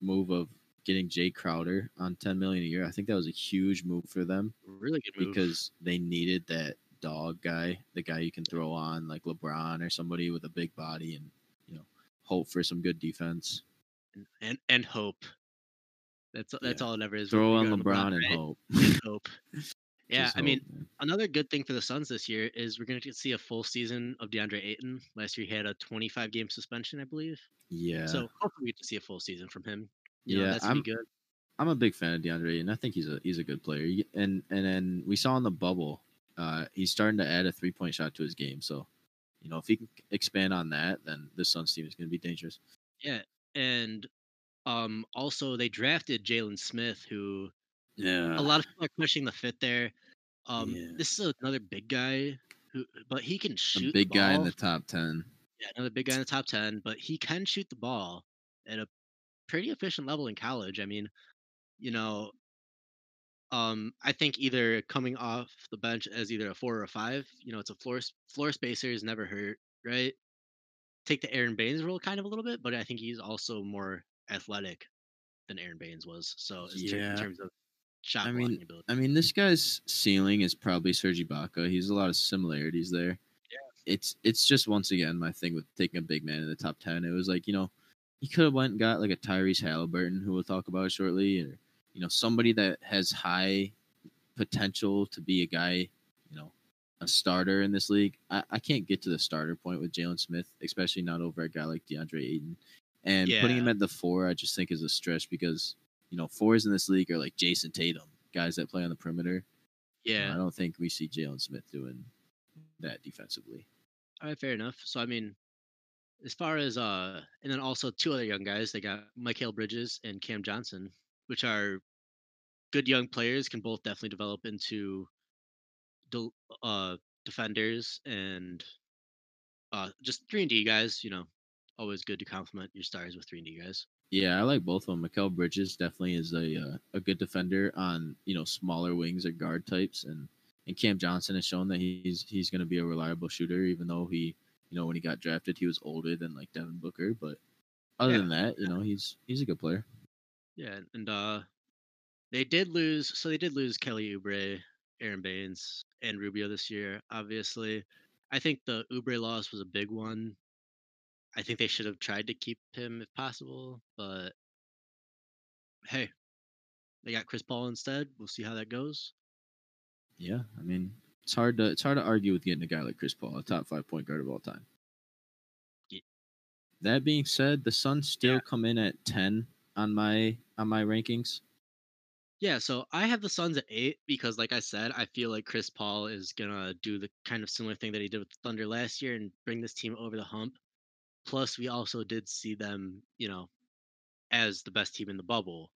move of getting Jae Crowder on 10 million a year, I think that was a huge move for them really good move. because they needed that dog guy, the guy you can throw on like LeBron or somebody with a big body and you know hope for some good defense. and and, and hope. That's that's Yeah. all it ever is. Throw on regarding LeBron and right? hope. And hope. Yeah, I mean, another good thing for the Suns this year is we're going to see a full season of DeAndre Ayton. Last year he had a 25 game suspension, I believe. yeah, So hopefully we get to see a full season from him. You know, Yeah, that's I'm- be good. I'm a big fan of DeAndre, and I think he's a he's a good player. And and then we saw in the bubble, uh, he's starting to add a three point shot to his game. So, you know, if he can expand on that, then this Suns team is going to be dangerous. Yeah, and um, also they drafted Jalen Smith, who Yeah, a lot of people are pushing the fit there. Um, Yeah. this is another big guy who, but he can shoot. a big guy in the top ten. Yeah, another big guy in the top 10, but he can shoot the ball at a pretty efficient level in college. I mean, you know, um, I think either coming off the bench as either a four or a five, you know, it's a floor floor spacer is never hurt, right? Take the Aron Baynes role kind of a little bit, but I think he's also more athletic than Aron Baynes was. So Yeah. in terms of shot I mean, ability. I mean, this guy's ceiling is probably Serge Ibaka. He's a lot of similarities there. Yeah. It's it's just once again my thing with taking a big man in the top ten. It was like you know, he could have went and got like a Tyrese Halliburton, who we'll talk about shortly, or you know somebody that has high potential to be a guy, you know, a starter in this league. I, I can't get to the starter point with Jalen Smith, especially not over a guy like DeAndre Ayton. And putting him at the four, I just think is a stretch because you know fours in this league are like Jayson Tatum, guys that play on the perimeter. Yeah. I don't think we see Jalen Smith doing that defensively. All right, fair enough. So I mean, as far as uh, and then also two other young guys, they got Michael Bridges and Cam Johnson, which are good young players, can both definitely develop into del- uh defenders and uh just three and D guys. You know, always good to complement your stars with three and D guys. Yeah, I like both of them. Mikal Bridges definitely is a uh, a good defender on you know smaller wings or guard types, and and Cam Johnson has shown that he's he's going to be a reliable shooter, even though he you know when he got drafted he was older than like Devin Booker, but other Yeah. than that, you know he's he's a good player. Yeah, and uh, they did lose. So they did lose Kelly Oubre, Aron Baynes, and Rubio this year. Obviously, I think the Oubre loss was a big one. I think they should have tried to keep him if possible, but hey, they got Chris Paul instead. We'll see how that goes. Yeah, I mean it's hard to it's hard to argue with getting a guy like Chris Paul, a top five point guard of all time. Ye- That being said, the Suns still Yeah. come in at ten on my on my rankings. Yeah, so I have the Suns at eight because, like I said, I feel like Chris Paul is gonna do the kind of similar thing that he did with the Thunder last year and bring this team over the hump. Plus, we also did see them, you know, as the best team in the bubble.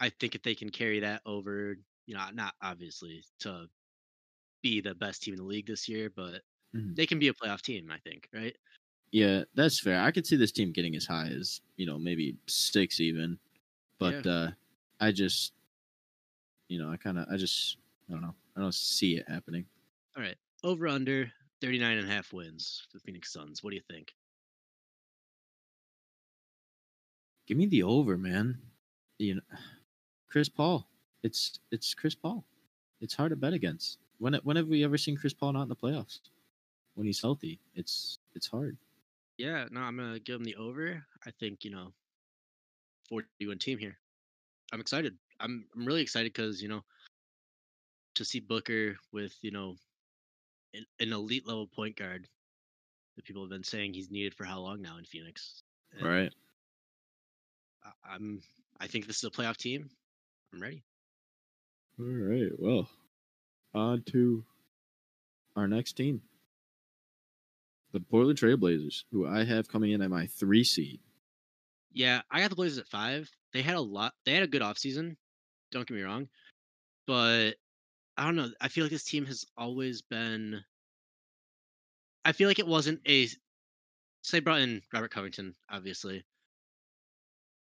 I think if they can carry that over, you know, not obviously to be the best team in the league this year, but Mhm. they can be a playoff team. I think, right? Yeah, that's fair. I could see this team getting as high as you know maybe six even, but uh I just you know I kind of I just I don't know I don't see it happening. All right, over under 39 and a half wins for the Phoenix Suns. What do you think? Give me the over, man. You know, Chris Paul. It's it's Chris Paul. It's hard to bet against. When when have we ever seen Chris Paul not in the playoffs? When he's healthy, it's it's hard. Yeah, no, I'm gonna give him the over. I think you know, 40 win team here. I'm excited. I'm I'm really excited because you know, to see Booker with you know, an, an elite level point guard that people have been saying he's needed for how long now in Phoenix. And Right. I'm. I think this is a playoff team. I'm ready. All right. Well, on to our next team. The Portland Trailblazers, who I have coming in at my three seed. Yeah, I got the Blazers at five. They had a lot. They had a good offseason. Don't get me wrong, but I don't know. I feel like this team has always been. I feel like it wasn't a. So they brought in Robert Covington, obviously.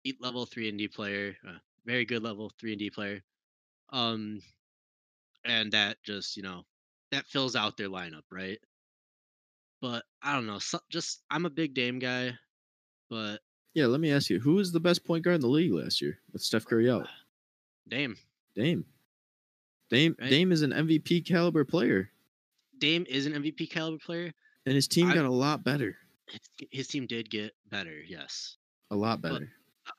Elite level three and D player, uh, very good level three and D player. Um, and that just you know that fills out their lineup, right? But I don't know. So, just I'm a big Dame guy, but Yeah, let me ask you, who was the best point guard in the league last year with Steph Curry out? Dame. Dame. Dame Right. Dame is an MVP caliber player, Dame is an MVP caliber player. and his team I- got a lot better. His, his team did get better, yes, A lot But- better.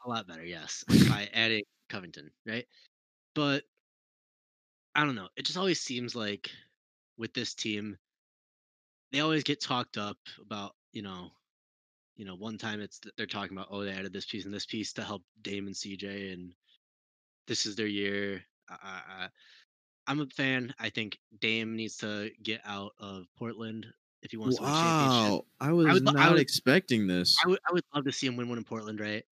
A lot better, yes, by adding Covington, right? But I don't know. It just always seems like with this team, they always get talked up about, you know, you know, one time it's they're talking about, oh, they added this piece and this piece to help Dame and CJ, and this is their year. I, I, I- I'm a fan. I think Dame needs to get out of Portland if he wants to win a championship. Wow, I was would lo- I not would- expecting this. I would I would love to see him win one in Portland, right?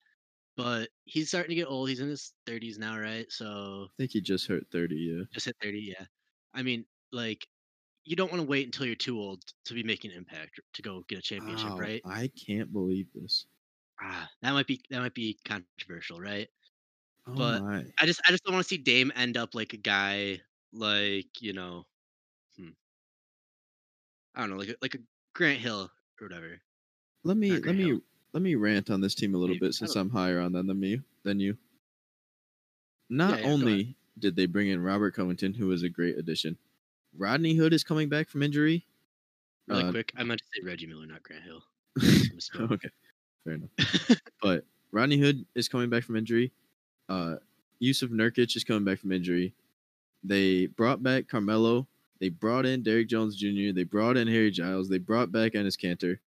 But he's starting to get old. He's in his 30s now, right? So I think he just hurt thirty. Yeah. just hit 30, yeah. I mean, like, you don't want to wait until you're too old to be making an impact to go get a championship, Wow, right? I can't believe this. Ah, that might be that might be controversial, right? Oh But my. I just I just don't want to see Dame end up like a guy like you know, hmm, I don't know, like a, like a Grant Hill or whatever. Let me let Grant me Hill. Let me rant on this team a little Maybe- bit since I'm higher on them than me than you. Not Yeah, yeah, only did they bring in Robert Covington, who was a great addition, Rodney Hood is coming back from injury. Really Uh, quick, I meant to say Reggie Miller, not Grant Hill. Okay, fair enough. but Rodney Hood is coming back from injury. Uh, Jusuf Nurkic is coming back from injury. They brought back Carmelo. They brought in Derrick Jones Jr. They brought in Harry Giles. They brought back Enes Kanter.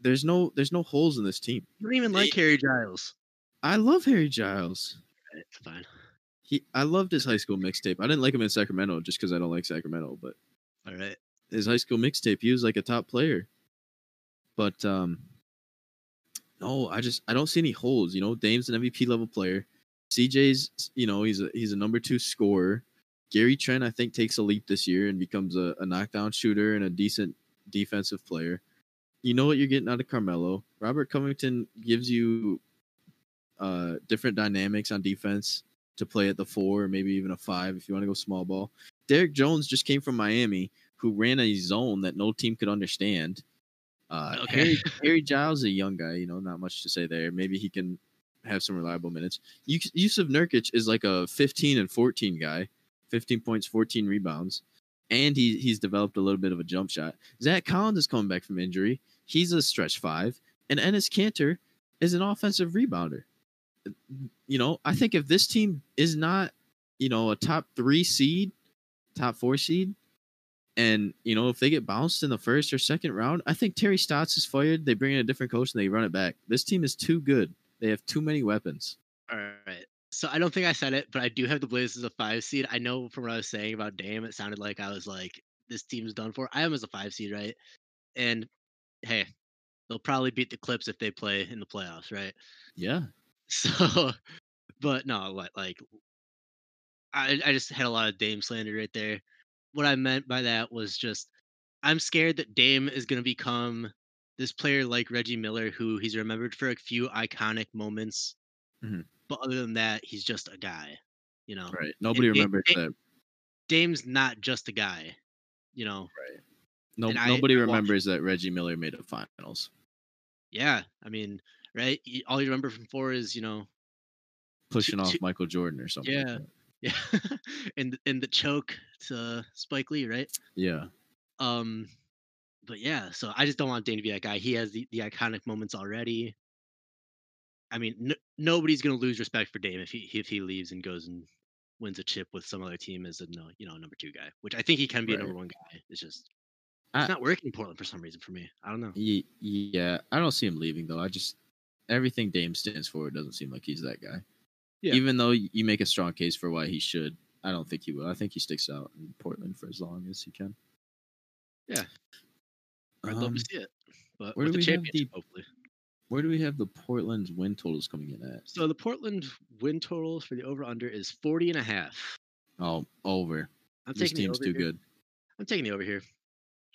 There's no there's no holes in this team. You don't even like Harry Giles. I love Harry Giles. Right, fine. He I loved his high school mixtape. I didn't like him in Sacramento just because I don't like Sacramento, but All right. his high school mixtape, he was like a top player. But um no, I just I don't see any holes. You know, Dame's an MVP level player. CJ's you know, he's a he's a number two scorer. Gary Trent, I think, takes a leap this year and becomes a, a knockdown shooter and a decent defensive player. You know what you're getting out of Carmelo. Robert Covington gives you uh different dynamics on defense to play at the four or maybe even a five if you want to go small ball. Derrick Jones just came from Miami, who ran a zone that no team could understand. Uh, Okay. Harry, Harry Giles, is a young guy, you know, not much to say there. Maybe he can have some reliable minutes. Yus- Jusuf Nurkic is like a 15 and 14 guy, 15 points, 14 rebounds, and he he's developed a little bit of a jump shot. Zach Collins is coming back from injury. He's a stretch five, and Enes Kanter is an offensive rebounder. You know, I think if this team is not, you know, a top three seed, top four seed, and you know, if they get bounced in the first or second round, I think Terry Stotts is fired. They bring in a different coach and they run it back. This team is too good. They have too many weapons. All right. So I don't think I said it, but I do have the Blazers as a five seed. I know from what I was saying about Dame, it sounded like I was like, this team's done for. I am as a five seed, right? And hey, they'll probably beat the Clips if they play in the playoffs, right? Yeah. So, but no, like, I I just had a lot of Dame slander right there. What I meant by that was just, I'm scared that Dame is gonna become this player like Reggie Miller, who he's remembered for a few iconic moments, Mhm. but other than that, he's just a guy. You know, Right. Nobody Da- remembers Da- that. Dame's not just a guy. You know, No, and nobody I remembers that Reggie Miller made a finals. yeah. I mean, right? All you remember from four is you know, Pushing off two- Michael Jordan or something. Yeah. that. yeah, and and the choke to Spike Lee, right? Yeah. Um, but yeah, so I just don't want Dame to be that guy. He has the, the iconic moments already. I mean, n- nobody's gonna lose respect for Dame if he if he leaves and goes and wins a chip with some other team as a no, you know, number two guy, which I think he can be a number one guy. It's just I- it's not working in Portland for some reason for me. I don't know. Yeah. I don't see him leaving though. I just everything Dame stands for it doesn't seem like he's that guy. Yeah. Even though you make a strong case for why he should, I don't think he will. I think he sticks out in Portland for as long as he can. Yeah. I'd love Um, to see it, but where do the we have the- hopefully. where do we have the Portland's win totals coming in at? So the Portland win totals for the over under is 40 and a half. Oh, over. I'm this taking team's too here. good. I'm taking the over here.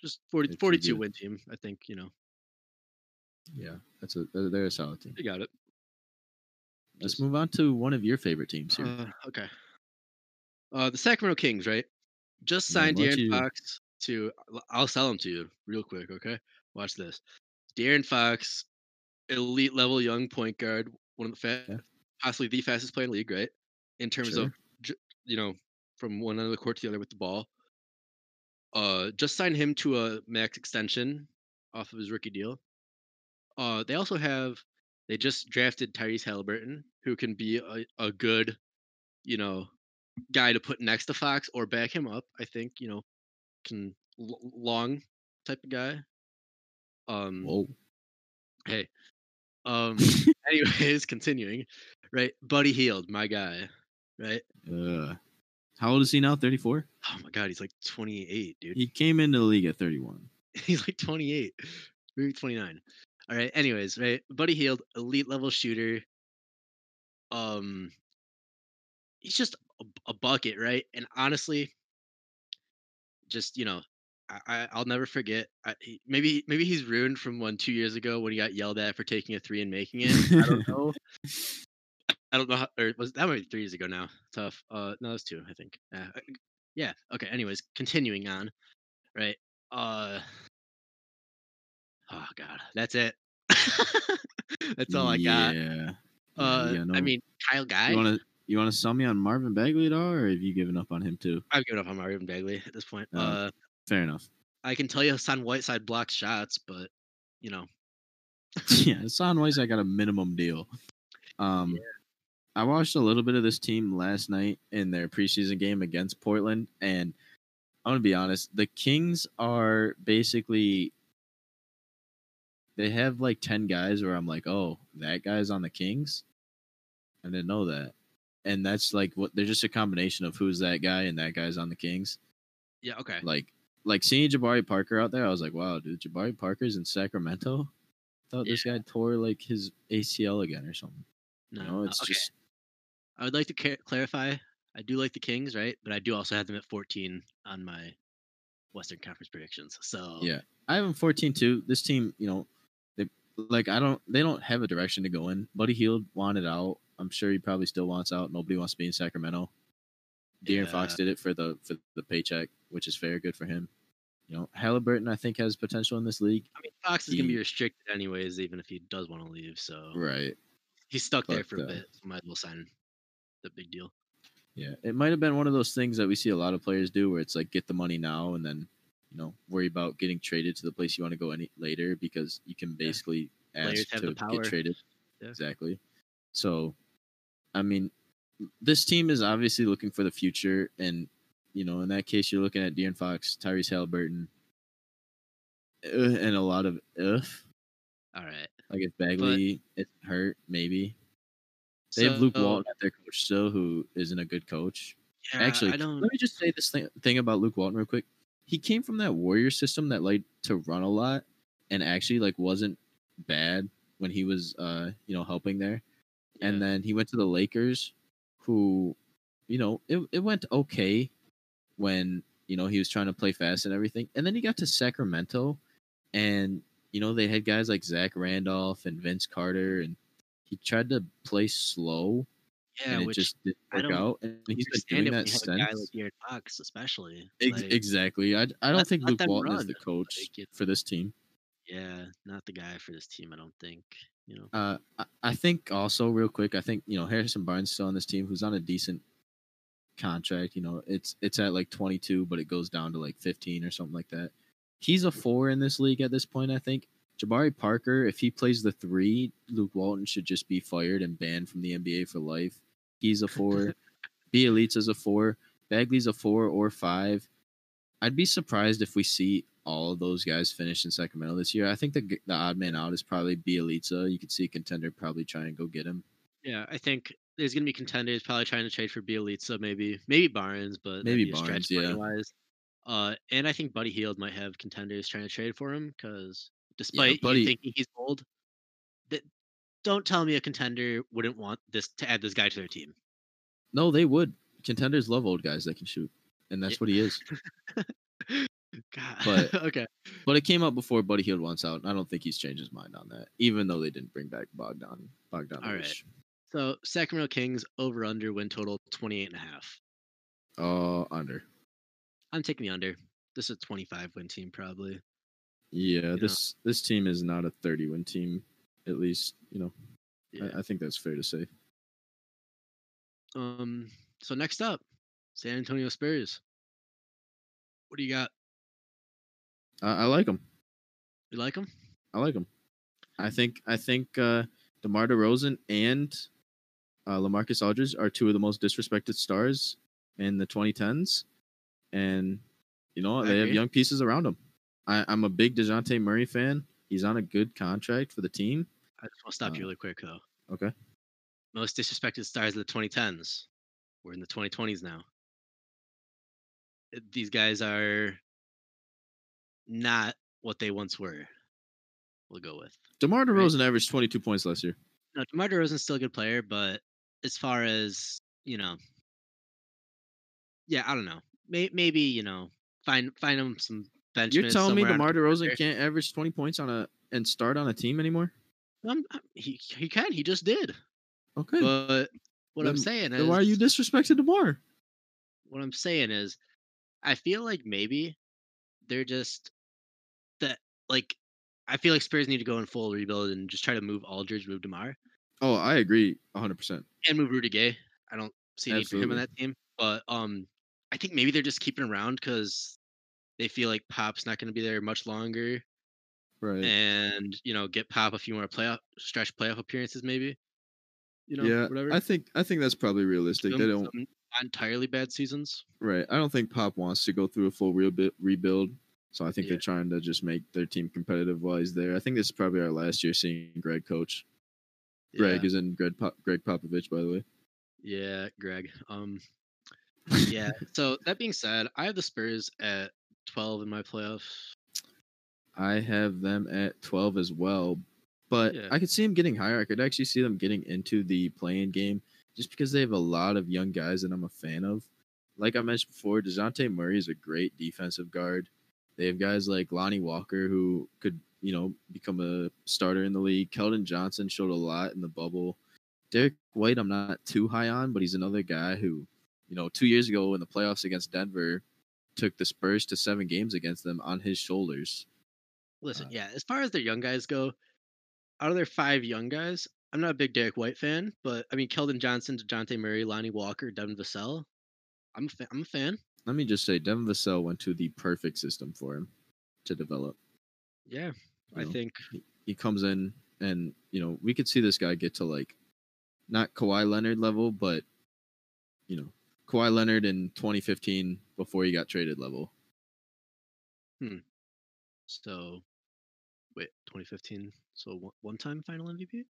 Just 40, 42 win team. I think, you know, Yeah, that's a they're, a solid team. they got it. Let's Just- move on to one of your favorite teams here. Uh, okay. Uh, the Sacramento Kings, right? Just signed why De'Aaron you- Fox to. I'll sell him to you real quick. Okay, watch this. De'Aaron Fox, elite level young point guard, one of the fa- Yeah. possibly the fastest player in the league, right? In terms Sure. of you know from one end of the court to the other with the ball. Uh, just signed him to a max extension off of his rookie deal. Uh, they also have they just drafted Tyrese Halliburton, who can be a, a good, you know, guy to put next to Fox or back him up. I think you know, can l- long type of guy. Um, Whoa. hey, um, anyways, continuing, right? Buddy Hield, my guy, right? Uh, how old is he now? 34? Oh my god, he's like 28, dude. He came into the league at 31. he's like 28, maybe 29. All right. Anyways, right, Buddy Hield, elite level shooter. Um, he's just a, a bucket, right? And honestly, just you know, I, I I'll never forget. I, he, maybe maybe he's ruined from one two years ago when he got yelled at for taking a three and making it. I don't know. I don't know. How, or was that might be three years ago now? Tough. Uh, no, it's two, I think. Uh, yeah. Okay. Anyways, continuing on, right? Uh. Oh God, that's it. that's all I got. Yeah. Uh, yeah, no. I mean, Kyle Guy. you want to you want to sell me on Marvin Bagley at all, or have you given up on him too? I've given up on Marvin Bagley at this point. Oh. Uh, Fair enough. I can tell you Hassan Whiteside blocks shots, but you know, yeah, Hassan Whiteside got a minimum deal. Um, I watched a little bit of this team last night in their preseason game against Portland, and I'm gonna be honest, the Kings are basically they have like ten guys where I'm like, oh, that guy's on the Kings. I didn't know that, and that's like what they're just a combination of who's that guy and that guy's on the Kings. yeah, okay. Like, like seeing Jabari Parker out there, I was like, wow, dude, Jabari Parker's in Sacramento. Thought this guy tore like his ACL again or something. No, You know, it's okay. just I would like to ca- clarify. I do like the Kings, right? But I do also have them at 14 on my Western Conference predictions. So Yeah. I have them 14 too. This team, you know, they like I don't they don't have a direction to go in. Buddy Hield wanted out. I'm sure he probably still wants out. Nobody wants to be in Sacramento. De'Aaron Fox did it for the for the paycheck, which is fair, good for him. You know, Halliburton I think has potential in this league. I mean, Fox is gonna be restricted anyways, even if he does want to leave. So Right. he's stuck there But, for a uh, bit. So might as well sign the big deal. Yeah. It might have been one of those things that we see a lot of players do where it's like get the money now and then, you know, worry about getting traded to the place you want to go any later because you can basically Players ask to get traded. Yeah. Exactly. So, I mean, this team is obviously looking for the future, and you know, in that case, you're looking at De'Aaron Fox, Tyrese Halliburton, uh, and a lot of if. All right. Like if Bagley is hurt, maybe they have Luke Walton at their coach still, who isn't a good coach. Yeah, Actually, I don't. let me just say this thing, thing about Luke Walton real quick. He came from that Warrior system that liked to run a lot, and actually like wasn't bad when he was uh you know helping there. And then he went to the Lakers, who, you know, it it went okay when you know he was trying to play fast and everything. And then he got to Sacramento, and you know they had guys like Zach Randolph and Vince Carter, and he tried to play slow, yeah, and it just didn't work out. And he's been doing that since. guy like De'Aaron Fox, especially. Ex- Like, exactly. I, I don't let- think Luke Walton is the coach Like, for this team. Yeah, not the guy for this team. I don't think. You know, Uh, I- I think also real quick, I think you know Harrison Barnes still on this team, who's on a decent contract. You know, it's it's at like 22, but it goes down to like 15 or something like that. He's a four in this league at this point. I think Jabari Parker, if he plays the three, Luke Walton should just be fired and banned from the NBA for life. He's a four. Bjelica's a four. Bagley's a four or five. I'd be surprised if we see all of those guys finish in Sacramento this year. I think the the odd man out is probably Bjelica. You could see a contender probably try and go get him. yeah, I think there's gonna be contenders probably trying to trade for Bjelica, maybe maybe Barnes, but Maybe Barnes, yeah. Uh, and I think Buddy Hield might have contenders trying to trade for him because despite Buddy- you thinking he's old, that don't tell me a contender wouldn't want this to add this guy to their team. No, they would. Contenders love old guys that can shoot, and that's Yeah. what he is. God. But- okay. But it came up before Buddy Hield wants out, and I don't think he's changed his mind on that, even though they didn't bring back Bogdan. Bogdan. right. So Sacramento Kings over under win total 28 and a half. Uh, under. I'm taking the under. This is a 25 win team probably. Yeah, know. this this team is not a 30 win team. At least you know. Yeah. I, I think that's fair to say. Um. So next up, San Antonio Spurs. What do you got? I, I like them. You like them? I like them. I think I think uh, Demar Derozan and uh, Lamarcus Aldridge are two of the most disrespected stars in the 2010s, and you know I they have young pieces around them. I, I'm a big Dejounte Murray fan. He's on a good contract for the team. I just want to stop you Uh, really quick though. Okay. Most disrespected stars of the 2010s. We're in the 2020s now. These guys are not what they once were. We'll go with. DeMar Right. DeRozan averaged 22 points last year. No, DeMar DeRozan's still a good player, but as far as you know, yeah, I don't know. May, maybe you know, find find him some bench. You're telling me DeMar DeRozan contender. can't average 20 points on a and start on a team anymore? Um, uh, he he can. He just did. Okay. But what I'm saying is, why are you disrespecting DeMar? what I'm saying is, I feel like maybe they're just that like. I feel like Spurs need to go in full rebuild and just try to move Aldridge, move Demar, Oh, I agree 100%. and move Rudy Gay. I don't see a need for him on that team, but um, I think maybe they're just keeping around because they feel like Pop's not going to be there much longer, Right. and you know, get Pop a few more playoff stretch playoff appearances, maybe. You know, yeah, whatever. I think I think that's probably realistic. Some- They don't entirely bad seasons. right. I don't think Pop wants to go through a full rebuild. Rebuild. So I think Yeah. they're trying to just make their team competitive while he's there. I think this is probably our last year seeing Greg coach. Greg yeah. is in Greg Pop, Greg Popovich, by the way. Yeah, Greg. Um, yeah. So that being said, I have the Spurs at 12 in my playoffs. I have them at 12 as well, but Yeah. I could see them getting higher. I could actually see them getting into the playing game just because they have a lot of young guys that I'm a fan of. Like I mentioned before, DeJounte Murray is a great defensive guard. They have guys like Lonnie Walker who could, you know, become a starter in the league. Keldon Johnson showed a lot in the bubble. Derrick White, I'm not too high on, but he's another guy who, you know, two years ago in the playoffs against Denver, took the Spurs to seven games against them on his shoulders. Listen, Uh, yeah, as far as their young guys go, out of their five young guys, I'm not a big Derrick White fan, but I mean, Keldon Johnson, DeJounte Murray, Lonnie Walker, Devin Vassell, I'm a, fa- I'm a fan. let me just say, Devin Vassell went to the perfect system for him to develop. Yeah, you I know? think. he comes in and you know we could see this guy get to like not Kawhi Leonard level, but you know Kawhi Leonard in 2015 before he got traded level. Hmm. So, wait, 2015. So one, one time final MVP?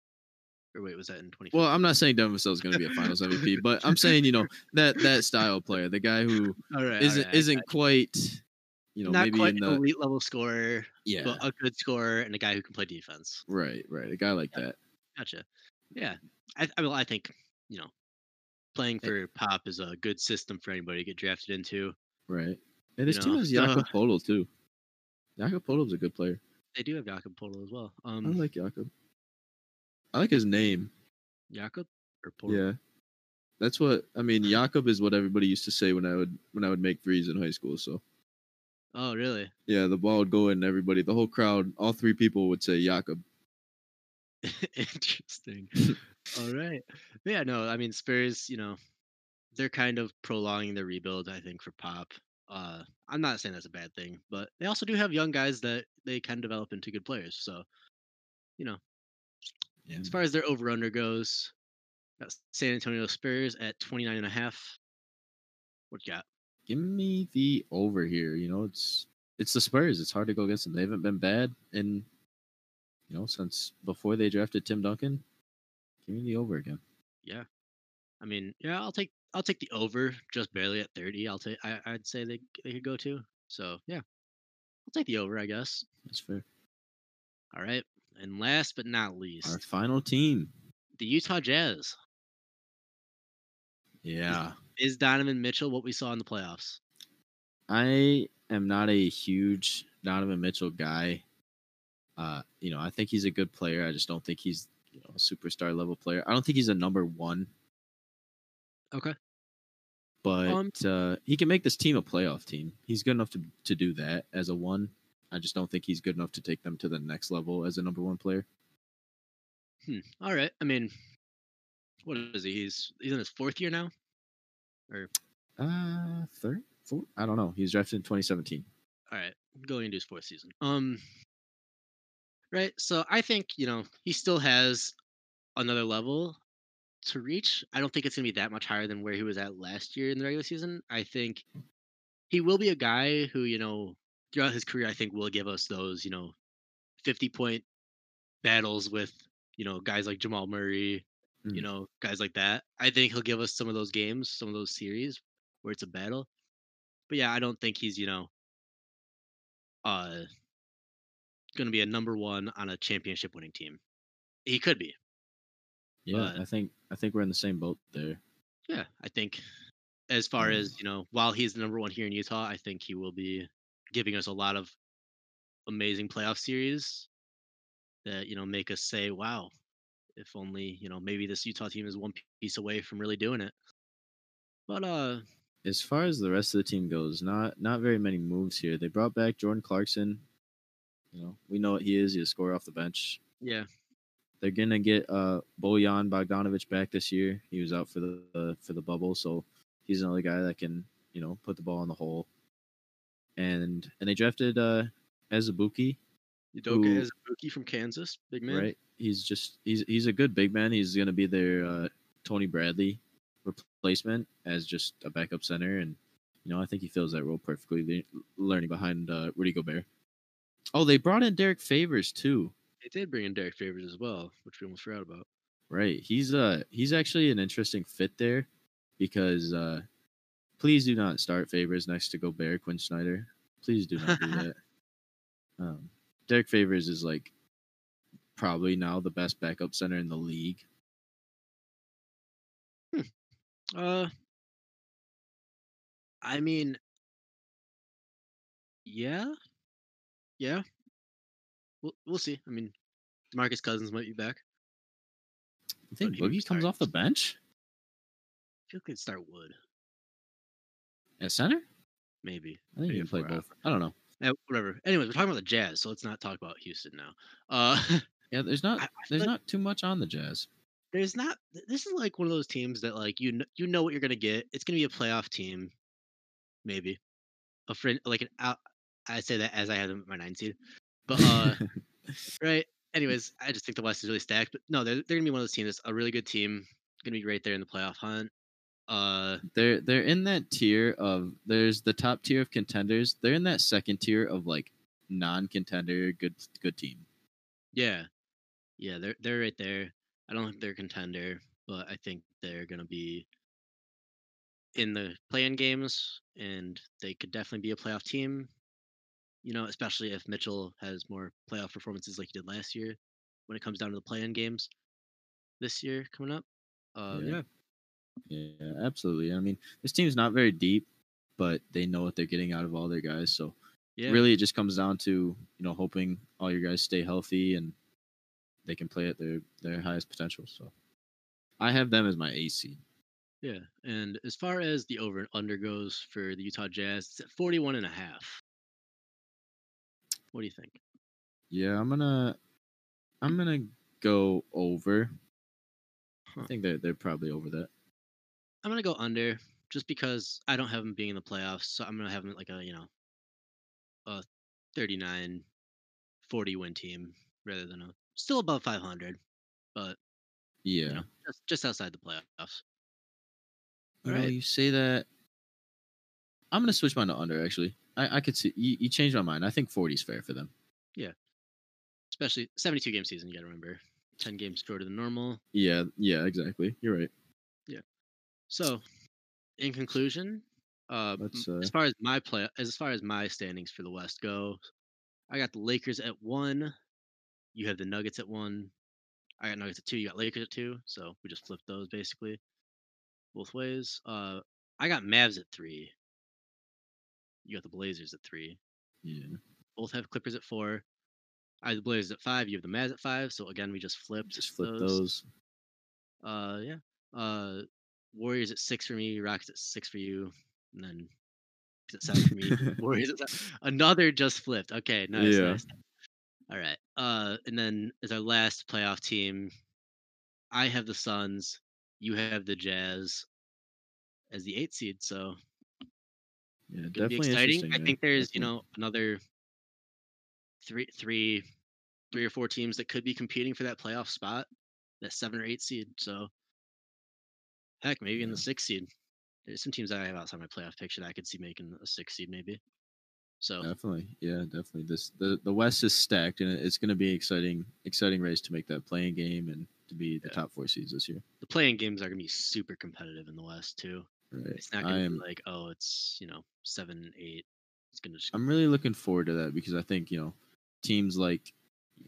Or wait, was that in 2015? Well, I'm not saying Devin Vassell is going to be a Finals MVP, but I'm saying you know that that style player, the guy who all right, isn't right, isn't quite you know not maybe quite in an the elite level scorer, yeah but a good scorer and a guy who can play defense. right right a guy like Yeah. that. Gotcha. Yeah, I, I well, I think you know, playing Eh. for Pop is a good system for anybody to get drafted into. Right. And his You team know, has so- Jakob Polo too. Jakob Polo's a good player. They do have Jakob Polo as well. I Um, like Jakob. I like his name. Jakob or Polo? Yeah. That's what I mean. Jakob is what everybody used to say when I would when I would make threes in high school. So Oh, really? yeah, the ball would go in. Everybody, the whole crowd, all three people would say Jakob. Interesting. All right. Yeah, no, I mean Spurs, you know, they're kind of prolonging the rebuild, I think, for Pop. Uh, I'm not saying that's a bad thing, but they also do have young guys that they can develop into good players. So, you know, Yeah. as far as their over under goes, got San Antonio Spurs at 29 and a half. What you got? Give me the over here. You know, it's it's the Spurs. It's hard to go against them. They haven't been bad in you know since before they drafted Tim Duncan. Give me the over again. Yeah. I mean, yeah, I'll take I'll take the over just barely at 30. I'll take I, I'd say they they could go to. So yeah. I'll take the over, I guess. That's fair. All right. And last but not least, Our final team. the Utah Jazz. Yeah. Is Donovan Mitchell what we saw in the playoffs? I am not a huge Donovan Mitchell guy. Uh, you know, I think he's a good player. I just don't think he's you know a superstar level player. I don't think he's a number one, Okay. but Um, uh, he can make this team a playoff team. He's good enough to to do that as a one. I just don't think he's good enough to take them to the next level as a number one player. Hmm. All right. I mean, what is he? He's he's in his fourth year now. Uh, third, fourth? I don't know. He was drafted in 2017. All right, going into his fourth season. Um. Right. So I think you know he still has another level to reach. I don't think it's gonna be that much higher than where he was at last year in the regular season. I think he will be a guy who you know throughout his career I think will give us those you know fifty point battles with you know guys like Jamal Murray, you Mm. know guys like that. I think he'll give us some of those games, some of those series where it's a battle. But yeah, I don't think he's you know uh going to be a number one on a championship winning team. He could be. Yeah, But- I think I think we're in the same boat there. Yeah, I think as far Um, as, you know, while he's the number one here in Utah, I think he will be giving us a lot of amazing playoff series that, you know, make us say, wow, if only, you know, maybe this Utah team is one piece away from really doing it. But uh As far as the rest of the team goes, not not very many moves here. They brought back Jordan Clarkson. You know, we know what he is. He's a scorer off the bench. yeah, They're gonna get uh Bojan Bogdanovic back this year. He was out for the uh, for the bubble, so he's another guy that can you know put the ball in the hole. And and they drafted uh Azubuike, Udoka Who- is a rookie from Kansas, big man. right? He's just he's he's a good big man. He's gonna be their uh, Tony Bradley replacement as just a backup center, and you know I think he fills that role perfectly, learning behind uh, Rudy Gobert. Oh, they brought in Derrick Favors too. They did bring in Derrick Favors as well, which we almost forgot about. Right. He's uh he's actually an interesting fit there because uh please do not start Favors next to Gobert Quin Snyder. Please do not do that. Um Derrick Favors is like probably now the best backup center in the league. Uh, I mean, yeah, yeah. We'll we'll see. I mean, Marcus Cousins might be back. You think Boogie comes start. off the bench I feel like they'd start Wood, at center? maybe. I think Maybe he can play out. both. I don't know. Eh, whatever. Anyways, we're talking about the Jazz, so let's not talk about Houston now. Uh, Yeah, there's not I- I there's like- not too much on the Jazz. there's not. This is like one of those teams that like you kn- you know what you're gonna get. It's gonna be a playoff team, maybe a friend like an out. I say that as I have them at my nine seed, but uh. right? Anyways, I just think the West is really stacked. But no, they're, they're gonna be one of those teams that's a really good team, gonna be right there in the playoff hunt. Uh, they're they're in that tier of there's the top tier of contenders. They're in that second tier of like non-contender good good team. yeah, yeah, they're they're right there. I don't think they're a contender, but I think they're gonna be in the play-in games, and they could definitely be a playoff team. You know, especially if Mitchell has more playoff performances like he did last year, when it comes down to the play-in games this year coming up. Uh, Yeah. yeah, absolutely. I mean, this team's not very deep, but they know what they're getting out of all their guys. So yeah, really, it just comes down to you know hoping all your guys stay healthy and they can play at their their highest potential. So I have them as my A seed. Yeah, and as far as the over and under goes for the Utah Jazz, it's at 41 and a half. What do you think? Yeah, I'm gonna I'm gonna go over. Huh. I think they're they're probably over that. I'm gonna go under just because I don't have them being in the playoffs. So I'm gonna have them like a you know a 39 40 win team rather than a still above 500, but Yeah. you know just, just outside the playoffs. You know, Alright. you say that. I'm gonna switch mine to under. Actually, I, I could see you, you changed my mind. I think 40 is fair for them. Yeah, especially 72 game season. You gotta remember 10 games shorter than normal. Yeah, yeah, exactly. You're right. Yeah. So, in conclusion, uh, uh, as far as my play, as far as my standings for the West go, I got the Lakers at one. You have the Nuggets at one. I got Nuggets at two. You got Lakers at two. So we just flipped those basically, both ways. Uh, I got Mavs at three. You got the Blazers at three. Yeah. Both have Clippers at four. I have the Blazers at five. You have the Mavs at five. So again, we just flipped. Just flip those. Uh, yeah. Uh, Warriors at six for me. Rockets at six for you, and then at seven for me. Warriors at seven. Another just flipped. Okay, nice, Yeah. nice. All right. Uh, and then as our last playoff team, I have the Suns. You have the Jazz as the eight seed. So Yeah, definitely exciting. I think yeah, there's you know another three, three, three or four teams that could be competing for that playoff spot, that seven or eight seed. So heck, maybe in the six seed. There's some teams that I have outside my playoff picture that I could see making a six seed maybe. So Definitely, yeah, definitely. This the the West is stacked, and it's going to be exciting, exciting race to make that play-in game and to be the Yeah. top four seeds this year. the play-in games are gonna be super competitive in the West too. Right. It's not gonna am. be like oh it's you know seven eight. It's gonna just I'm really looking forward to that because I think you know teams like,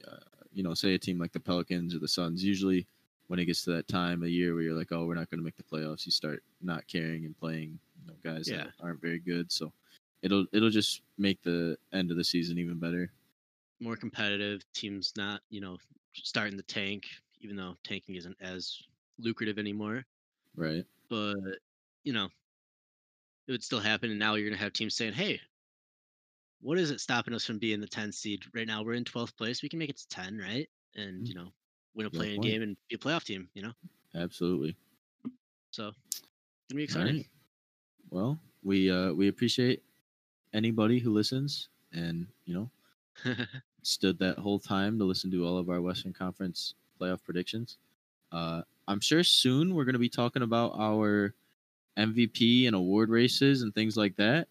uh, you know, say a team like the Pelicans or the Suns. Usually, when it gets to that time of year where you're like, oh, we're not going to make the playoffs, you start not caring and playing you know, guys Yeah. that aren't very good. So it'll it'll just make the end of the season even better. more competitive. Teams not you know starting the tank, even though tanking isn't as lucrative anymore. Right. but you know it would still happen and now you're going to have teams saying hey what is it stopping us from being the 10 seed right now we're in 12th place we can make it to 10 right and Mm. you know win a Good playing point. game and be a playoff team you know Absolutely. so gonna be exciting right. Well, we uh we appreciate anybody who listens and you know stood that whole time to listen to all of our Western Conference playoff predictions. Uh, I'm sure soon we're going to be talking about our MVP and award races and things like that.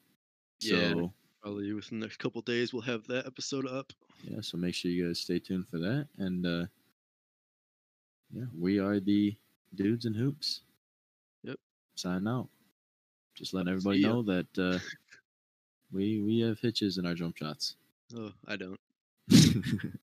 Yeah. So probably within the next couple days we'll have that episode up yeah, so make sure you guys stay tuned for that. And uh, yeah, we are the dudes and hoops. Yep. Sign out. Just letting everybody know that uh, we we have hitches in our jump shots. oh i don't